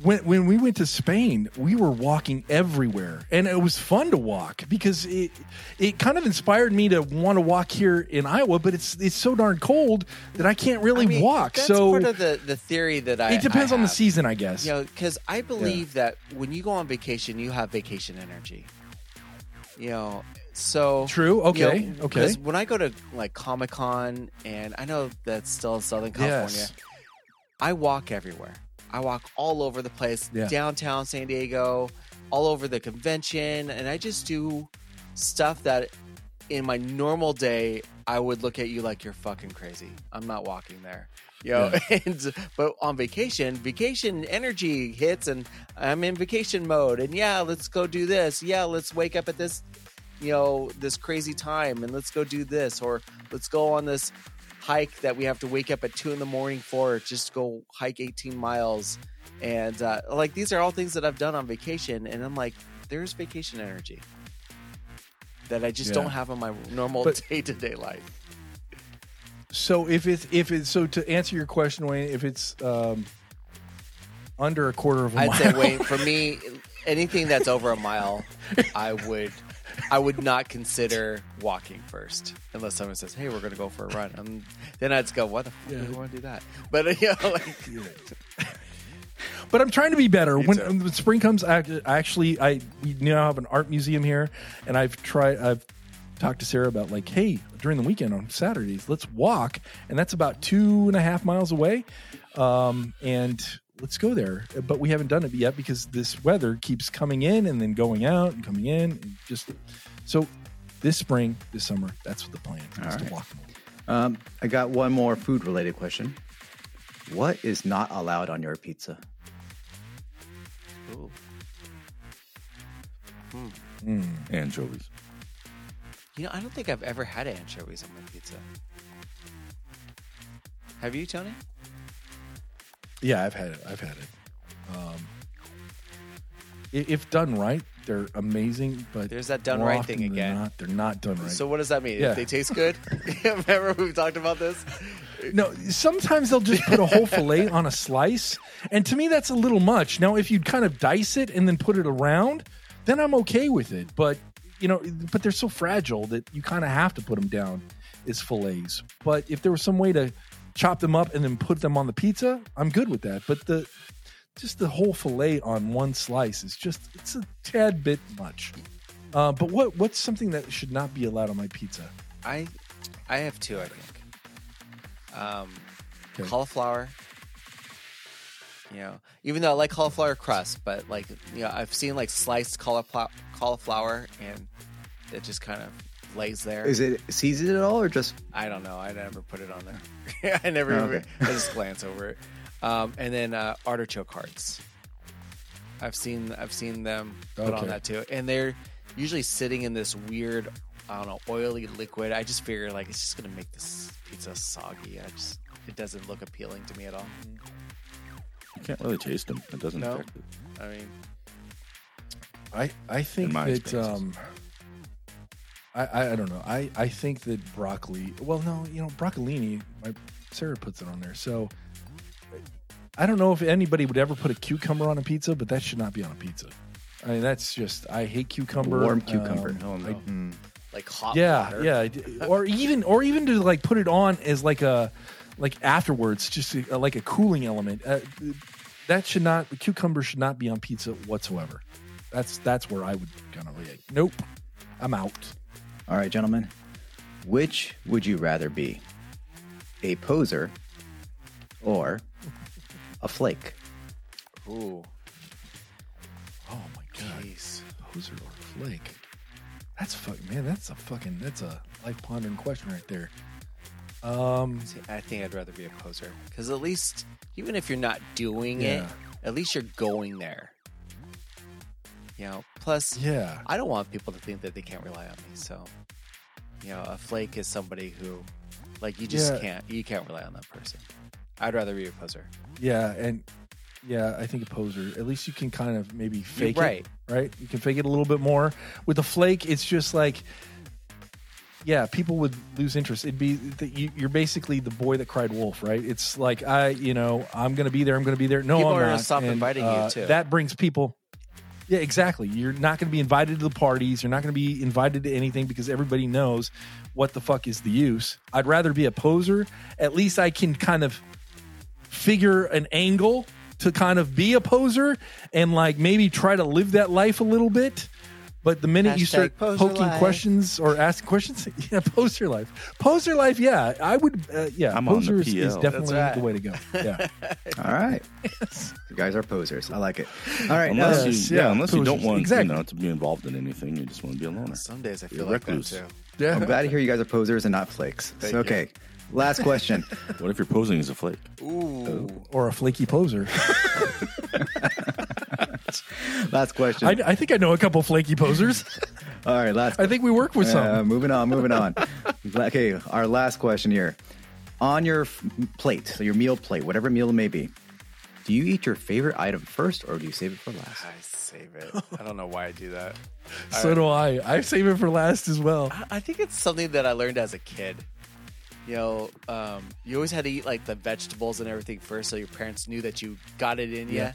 when when we went to Spain, we were walking everywhere, and it was fun to walk because it it kind of inspired me to want to walk here in Iowa. But it's it's so darn cold that I can't really I mean, walk. That's so part of the the theory that I. it depends I on the season, I guess. You know, because I believe that when you go on vacation, you have vacation energy. You know, so True. Okay. Okay. Because when I go to like Comic Con, and I know that's still in Southern California, Yes. I walk everywhere. I walk all over the place, Yeah. downtown San Diego, all over the convention, and I just do stuff that in my normal day I would look at you like you're fucking crazy. I'm not walking there. You know, and but on vacation, vacation energy hits and I'm in vacation mode and yeah, let's go do this. Yeah, let's wake up at this you know, this crazy time and let's go do this or let's go on this hike that we have to wake up at two in the morning for just to go hike 18 miles. And uh, like these are all things that i've done on vacation and i'm like there's vacation energy that i just Yeah. don't have in my normal But- day-to-day life. So if it's if it's so to answer your question, Wayne, if it's um, under a quarter of a i'd mile, I'd say Wayne for me anything that's over a mile i would i would not consider walking first unless someone says hey we're gonna go for a run. Um, then i'd just go what the fuck? Do we want to do that. But you know like But I'm trying to be better. When, when spring comes, I actually I we now have an art museum here, and I've tried. I've talked to Sarah about like, hey, during the weekend on Saturdays, let's walk, and that's about two and a half miles away, um, and let's go there. Uh, but we haven't done it yet because this weather keeps coming in and then going out and coming in, and just so this spring, this summer, that's what the plan is All to right. walk. Um, I got one more food related question. What is not allowed on your pizza? ooh. Hmm. Hmm. Anchovies. You know, I don't think I've ever had anchovies on my pizza. Have you, Tony? Yeah, I've had it. I've had it. Um, if done right, they're amazing. But There's that done more right often thing than again. Not, they're not done right. So what does that mean? Yeah. If they taste good? Remember we've talked about this? no, sometimes they'll just put a whole fillet on a slice, and to me that's a little much. Now, if you'd kind of dice it and then put it around, then I'm okay with it. But you know, but they're so fragile that you kind of have to put them down as fillets. But if there was some way to chop them up and then put them on the pizza, I'm good with that. But the just the whole fillet on one slice is just it's a tad bit much. Uh, but what what's something that should not be allowed on my pizza? I I have two, I think. Um Okay. cauliflower. You know, even though I like cauliflower crust, but like you know, I've seen like sliced cauliflower cauliflower and it just kind of lays there. Is it seasoned at all or just I don't know. I never put it on there. I never. Oh, even- okay. I just glance over it. Um, and then uh, artichoke hearts. I've seen. I've seen them put Okay. on that too, and they're usually sitting in this weird, I don't know, oily liquid. I just figure like it's just gonna make this pizza soggy. I just it doesn't look appealing to me at all. You can't really taste them. It doesn't No. affect it. I mean, I I think my that um I, I I don't know. I I think that broccoli. Well, no, you know, broccolini. My Sarah puts it on there, so I don't know if anybody would ever put a cucumber on a pizza, but that should not be on a pizza. I mean, that's just I hate cucumber. warm cucumber? Um, oh no. I- Hmm. like hot. yeah, water. yeah, or even or even to like put it on as like a like afterwards, just a, like a cooling element. Uh, that should not. The cucumber should not be on pizza whatsoever. That's that's where I would kind of like. Nope, I'm out. All right, gentlemen. Which would you rather be? A poser or a flake? Ooh, Oh my god, jeez. poser or flake? That's fuck man. That's a fucking that's a life pondering question right there. Um, See, I think I'd rather be a poser because at least, even if you're not doing Yeah. it, at least you're going there. You know. Plus, yeah, I don't want people to think that they can't rely on me. So, you know, a flake is somebody who, like, you just Yeah. can't. You can't rely on that person. I'd rather be a poser. yeah, and yeah, I think a poser. At least you can kind of maybe fake right. it, right? You can fake it a little bit more. With a flake, it's just like yeah, people would lose interest. It'd be that you, you're basically the boy that cried wolf, right? It's like I, you know, I'm going to be there. I'm going to be there. No, People I'm are gonna not. stop And, inviting you, uh, too. That brings people. Yeah, exactly. You're not going to be invited to the parties. You're not going to be invited to anything because everybody knows what the fuck is the use. I'd rather be a poser. At least I can kind of figure an angle to kind of be a poser and like maybe try to live that life a little bit. But the minute you start poser poking life. questions or asking questions, yeah, poser life, poser life, yeah, I would, uh, yeah, I'm on the poser is, is definitely right. the way to go. Yeah, All right. You guys are posers. I like it. All right. Unless you, yeah, yeah, unless you don't want Exactly. you know to be involved in anything, you just want to be a loner. Some days I You're feel like that recluse. too. yeah. I'm glad to hear you guys are posers and not flakes. Thank So, you. okay. Last question. What if you're posing as a flake? Ooh. or a flaky poser. last question. I, I think I know a couple flaky posers. All right. Last I think we work with Uh, some. moving on, moving on. okay, our last question here. On your f- plate, so your meal plate, whatever meal it may be, do you eat your favorite item first or do you save it for last? I save it. I don't know why I do that. So do I. I save it for last as well. I- I think it's something that I learned as a kid. You know, um, you always had to eat like the vegetables and everything first, so your parents knew that you got it in Yeah. you,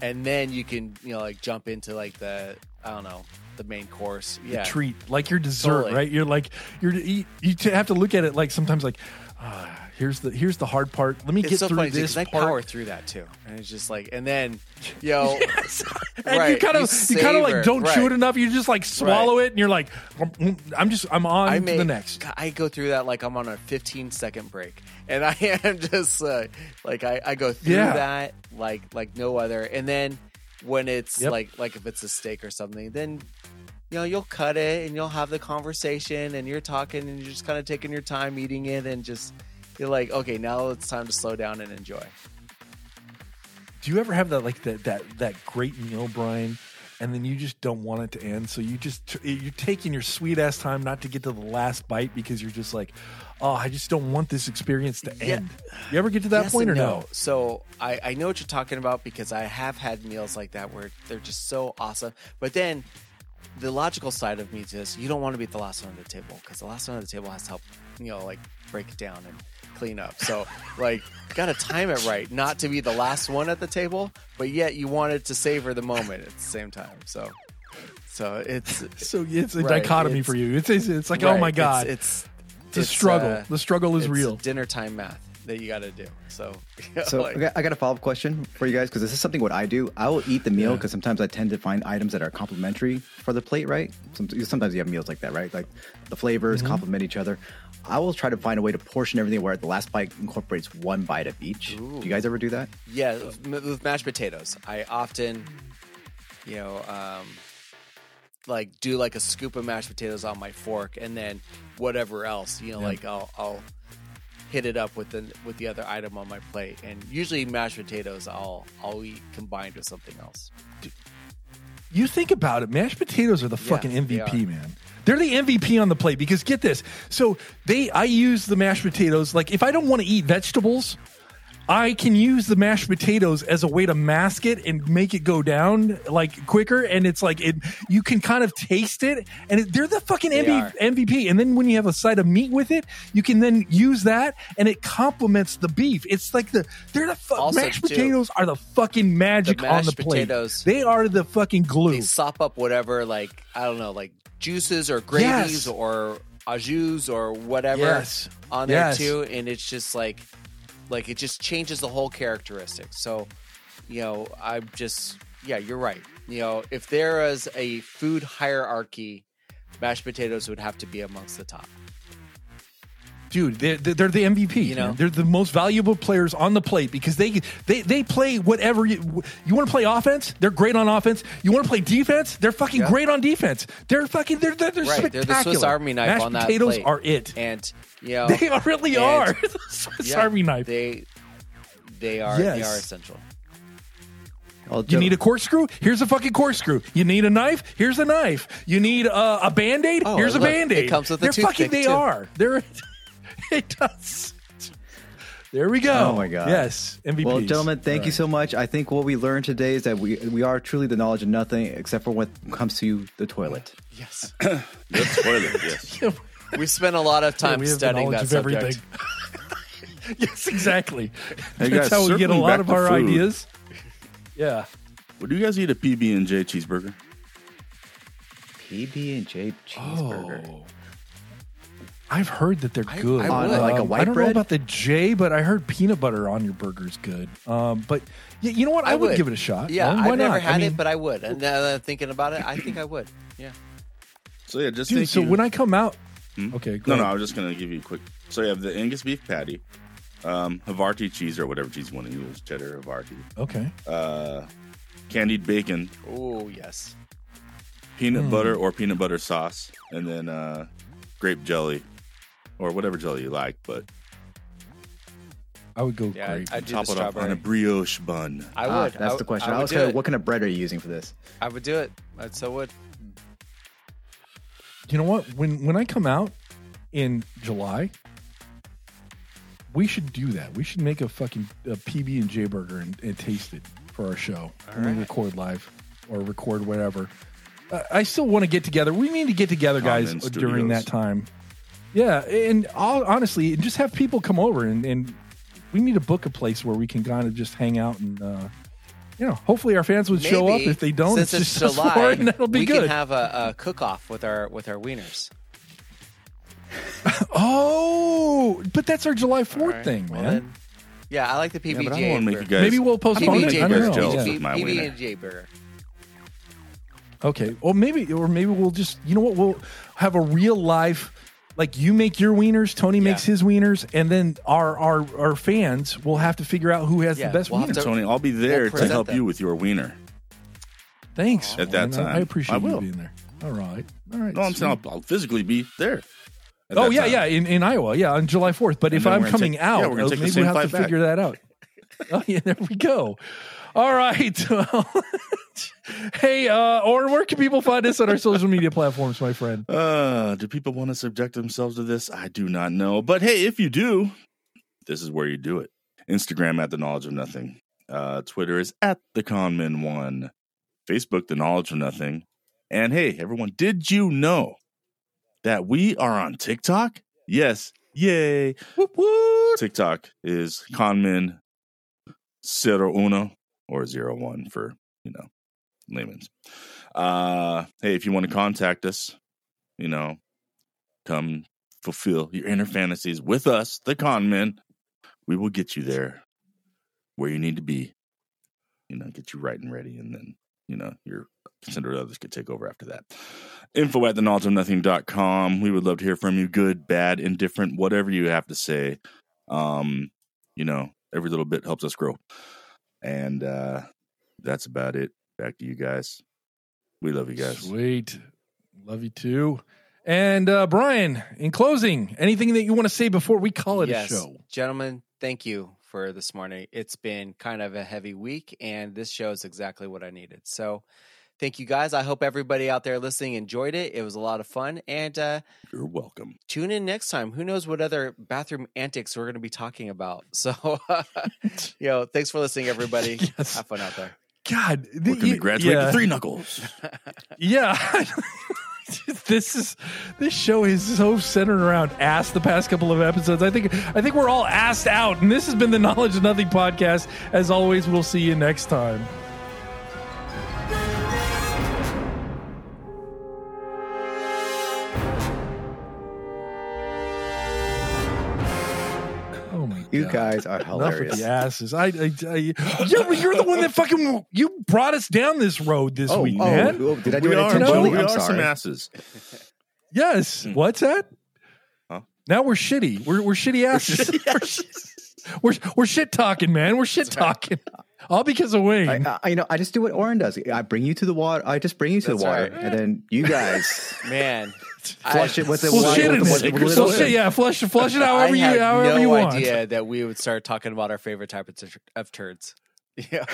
and then you can, you know, like jump into like the I don't know the main course. Yeah, treat like your dessert Totally. right you're like you're you, you have to look at it like sometimes like ah, here's the here's the hard part. Let me It's get so through funny this because I part. power through that too, and it's just like, and then, you know, and you kind of you, kind of like don't chew it enough. You just like swallow it and you're like "Mm, i'm just i'm on I may the next. I go through that like I'm on a 15 second break, and I am just uh, like I, I go through Yeah. that like like no other. And then when it's Yep. like like if it's a steak or something, then you know you'll cut it and you'll have the conversation and you're talking and you're just kind of taking your time eating it and just you're like okay now it's time to slow down and enjoy. do you ever have that like that that that great meal brian and then you just don't want it to end so you just you're taking your sweet ass time not to get to the last bite because you're just like oh i just don't want this experience to Yeah. end you ever get to that Yes point or and no So I, I know what you're talking about because I have had meals like that where they're just so awesome. But then the logical side of me is you don't want to be the last one at the table because the last one at the table has to help, you know, like break it down and clean up. So like got to time it right, not to be the last one at the table, but yet you wanted to savor the moment at the same time. So so it's So it's a Right, dichotomy it's- for you. It's it's, it's like right, oh my god, it's it's, a struggle. uh, the struggle is it's real. Dinner time math that you got to do. So So like- I got- I got a follow up question for you guys because this is something what I do. I will eat the meal because sometimes I tend to find items that are complementary for the plate, right? Some, sometimes you have meals like that, right? Like the flavors Mm-hmm. complement each other. I will try to find a way to portion everything where the last bite incorporates one bite of each. Do you guys ever do that? Yeah, with with mashed potatoes, I often, you know, um, like do like a scoop of mashed potatoes on my fork, and then whatever else, you know, like I'll I'll hit it up with the with the other item on my plate, and usually mashed potatoes I'll I'll eat combined with something else. you think about it, mashed potatoes are the fucking MVP, man. They're the MVP on the plate because get this. So they, I use the mashed potatoes. Like if I don't want to eat vegetables, I can use the mashed potatoes as a way to mask it and make it go down like quicker. And it's like it, you can kind of taste it, and it, they're the fucking They are. MVP. And then when you have a side of meat with it, you can then use that, and it complements the beef. It's like the they're the fu- Also, mashed too, potatoes are the fucking magic on the plate. potatoes- they are the fucking glue. They sop up whatever, like I don't know, like juices or gravies Yes. or au jus or whatever Yes. on there Yes. too, and it's just like, like it just changes the whole characteristic. So, you know, I'm just yeah, you're right. You know, if there is a food hierarchy, mashed potatoes would have to be amongst the top. Dude they're, they're the mvp You you know? know they're the most valuable players on the plate because they they they play whatever you you want to play offense they're great on offense you want to play defense they're fucking Yeah. great on defense they're fucking they're they're, they're Right, spectacular they're the Swiss Army knife Mashed on that potatoes plate. are it And you know, they really and- are the Swiss yeah, Army knife They they are they are essential. Well, you Joe- need a corkscrew? Here's a fucking corkscrew. You need a knife? Here's a knife. You need uh, a band aid? Oh, Here's a band aid. it comes with a They're fucking. They too. are. They're. it does. There we go. Oh, my God. Yes, MVP. Well, gentlemen, thank you so much. I think what we learned today is that we we are truly the knowledge of nothing except for what comes to the toilet. Yes. The toilet, yes. we spent a lot of Yeah, time we have the studying knowledge that of subject. everything. yes, exactly. Hey, That's guys, how we get a lot of our food. ideas. Yeah. Would you guys eat a PB and J cheeseburger? PB and J cheeseburger. Oh. I've heard that they're I- good. I would. On, like, a Um, white I don't know about the J, but I heard peanut butter on your burger's good. Um, but y- you know what? I, I would would. give it a shot. Yeah, Well, why I've never not? had I mean, it, but I would. And now that I'm thinking about it, I think I would. Yeah. So yeah, just dude. think So you- when I come out, Hmm? okay, go No, no, ahead. I was just gonna give you a quick. So you have the Angus beef patty, um, Havarti cheese or whatever cheese you want to use, cheddar Havarti, okay. uh, candied bacon, Oh yes. peanut Hmm. butter or peanut butter sauce, and then uh, grape jelly or whatever jelly you like. But I would go Yeah, grape. I do top it up on a brioche bun. I Ah, would. that's I, the question. I, I, was do gonna, what kind of bread are you using for this? I would do it. I so would. you know what? When when I come out in July, we should do that. We should make a fucking a PB and J burger and, and taste it for our show when we right. record live or record whatever. Uh, I still want to get together. We need to get together, guys, during that time. Yeah, and I'll, honestly, just have people come over and, and we need to book a place where we can kind of just hang out and. uh you know, hopefully our fans would show up. If they don't, since it's it's, just us July, and that'll be we good. can have a, a cook off with our with our wieners. Oh, but that's our July Fourth All right. thing, Well, man. then- yeah, I like the PB Yeah, but I and don't J. want make you burger. guys. Maybe we'll postpone I PB don't it. make I don't know. Yeah. my PB wiener. and J burger. Okay. Well, maybe, or maybe we'll just, you know what? We'll have a real life, like you make your wieners, Tony makes his wieners, and then our our our fans will have to figure out who has Yeah, the best we'll have wieners. to- Tony, I'll be there We'll to present help them. you with your wiener. Thanks. At that man. I- I time. appreciate I you will. being there. All right. All right. No, I'm sweet. saying I'll, I'll physically be there. at Oh that yeah, time. yeah, in, in Iowa, yeah, on July fourth. But And if then I'm we're gonna coming take- out, yeah, we're gonna uh, take the maybe we'll have to flight back. figure that out. oh yeah, there we go. All right. Well, hey, uh, or where can people find us on our social media platforms, my friend? Uh, do people want to subject themselves to this? I do not know. But hey, if you do, this is where you do it. Instagram at the knowledge of nothing. Uh, Twitter is at the conman one. Facebook, the knowledge of nothing. And hey, everyone, did you know that we are on TikTok? Yes. Yay. Whoop, whoop. TikTok is conman zero uno or zero one for, you know, layman's. Uh, hey, if you want to contact us, you know, come fulfill your inner fantasies with us, the con men. We will get you there where you need to be. You know, get you right and ready, and then, you know, your considerate others could take over after that. Info at the. We would love to hear from you, good, bad, indifferent, whatever you have to say. Um, you know, every little bit helps us grow. And uh that's about it. Back to you guys. We love you guys. Sweet. Love you too. And uh, Brian, in closing, anything that you want to say before we call it yes. a show? Gentlemen, thank you for this morning. It's been kind of a heavy week, and this show is exactly what I needed. So thank you guys. I hope everybody out there listening enjoyed it. It was a lot of fun. And uh, You're welcome. tune in next time. Who knows what other bathroom antics we're going to be talking about? So, you know, thanks for listening, everybody. Yes. Have fun out there. God, We're going to graduate yeah. to three knuckles. Yeah. this is this show is so centered around ass the past couple of episodes. I think I think we're all assed out, and this has been the Knowledge of Nothing podcast. As always, we'll see you next time. You God. guys are Enough with hilarious. the asses. I, I, I you're, you're the one that fucking you brought us down this road this Oh, week, oh, man. oh, did I do we it are, intentionally? we I'm are some asses. Yes. Hmm. What's that? Huh? Now we're shitty. We're we're shitty asses. We're, sh- we're, we're shit talking, man. We're shit talking. All because of Wayne. I, I, you know, I just do what Oren does. I bring you to the water. I just bring you to That's the water, right. and then you guys Man, flush it with the well, shit with it. the- with Well, shit, yeah, flush, flush it however you, however no you want. idea that we would start talking about our favorite type of, t- of turds. Yeah.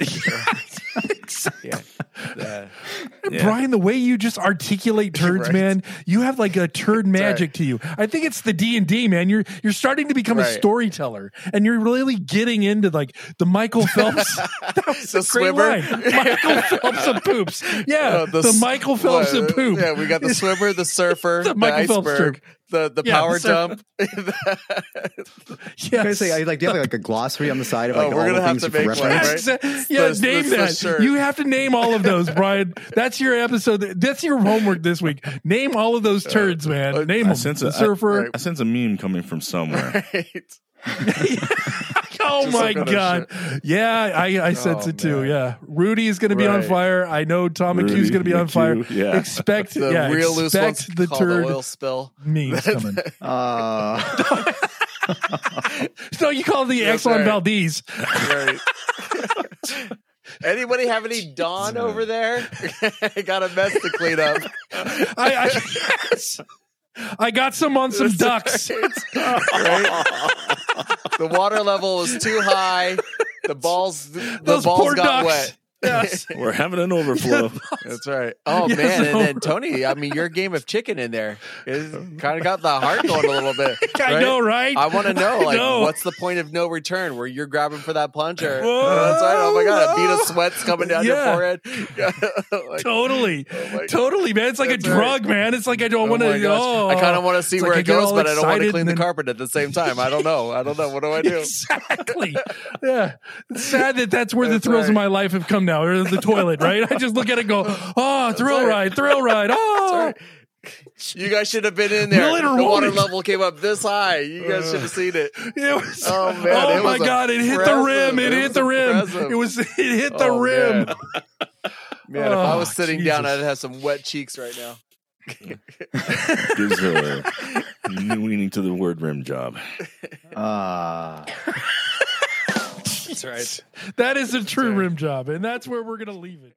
Yeah. Yeah. Yeah. Brian, the way you just articulate turds, Right. man, you have like a turd magic to you. I think it's the D and D, man. You're you're starting to become a storyteller, and you're really getting into like the Michael Phelps. that was The a swimmer? Michael Phelps of poops. Yeah, Uh, the, s- Michael Phelps what, of poop. Yeah, we got the swimmer, the surfer, The the, Michael Phelps iceberg, the the Yeah, power the surfer. jump. Yes. Can I say, I like, do you have like a glossary on the side of like Oh, we're all gonna the have things to make one, reference? right? Yeah, This- name this that. sure. You have to name all of those, Brian. That's your episode. That's your homework this week. Name all of those turds, man. uh, Name I them. sense The a- surfer. I sense a meme coming from somewhere. Right. Oh my like on god! Yeah, I, I sense Oh, it too. man. Yeah, Rudy is going to be on fire. I know Tom McHugh's Rudy going to be on fire. Yeah. Expect The yeah, real loose ones expect the turd the oil spill. memes coming. Uh, no, you call the That's Exxon right. Valdez. Right. Anybody have any Dawn over there? I got a mess to clean up. I, I, yes. I got some on some ducks. right? The water level was too high. The balls, the Those balls got ducks. wet. Yes. We're having an overflow. That's right. Oh Yes, man, and over. then Tony, I mean, your game of chicken in there kind of got the heart going a little bit. I right? know, right? I want to know, I like, know. what's the point of no return? Where you're grabbing for that plunger? or Whoa. that's right. Oh my god, a bead of sweat's coming down Yeah. your forehead. Like, oh totally, Oh my- totally, man. It's like a That's right. drug, man. It's like I don't Oh want my to. gosh. Oh, I kind of want to see It's where like I it get goes, all but I don't want to clean and the then- carpet at the same time. I don't know. I don't know. What do I do? Exactly. Yeah. It's sad that that's where the That's thrills of my life have come now, or the toilet, right? I just look at it and go, oh, thrill right. ride, thrill ride. Oh, Sorry. You guys should have been in there. Willing or the water won't it? level came up this high. You guys should have seen it. It was, Oh, man, oh it my was God. It hit the rim. It, It hit the rim. impressive. It was, it hit the Oh, rim. Man, Man, if I was Oh, sitting down, I'd have some wet cheeks right now. Gives a meaning to the word rim job. uh, That's right. That is a true rim job. And that's where we're going to leave it.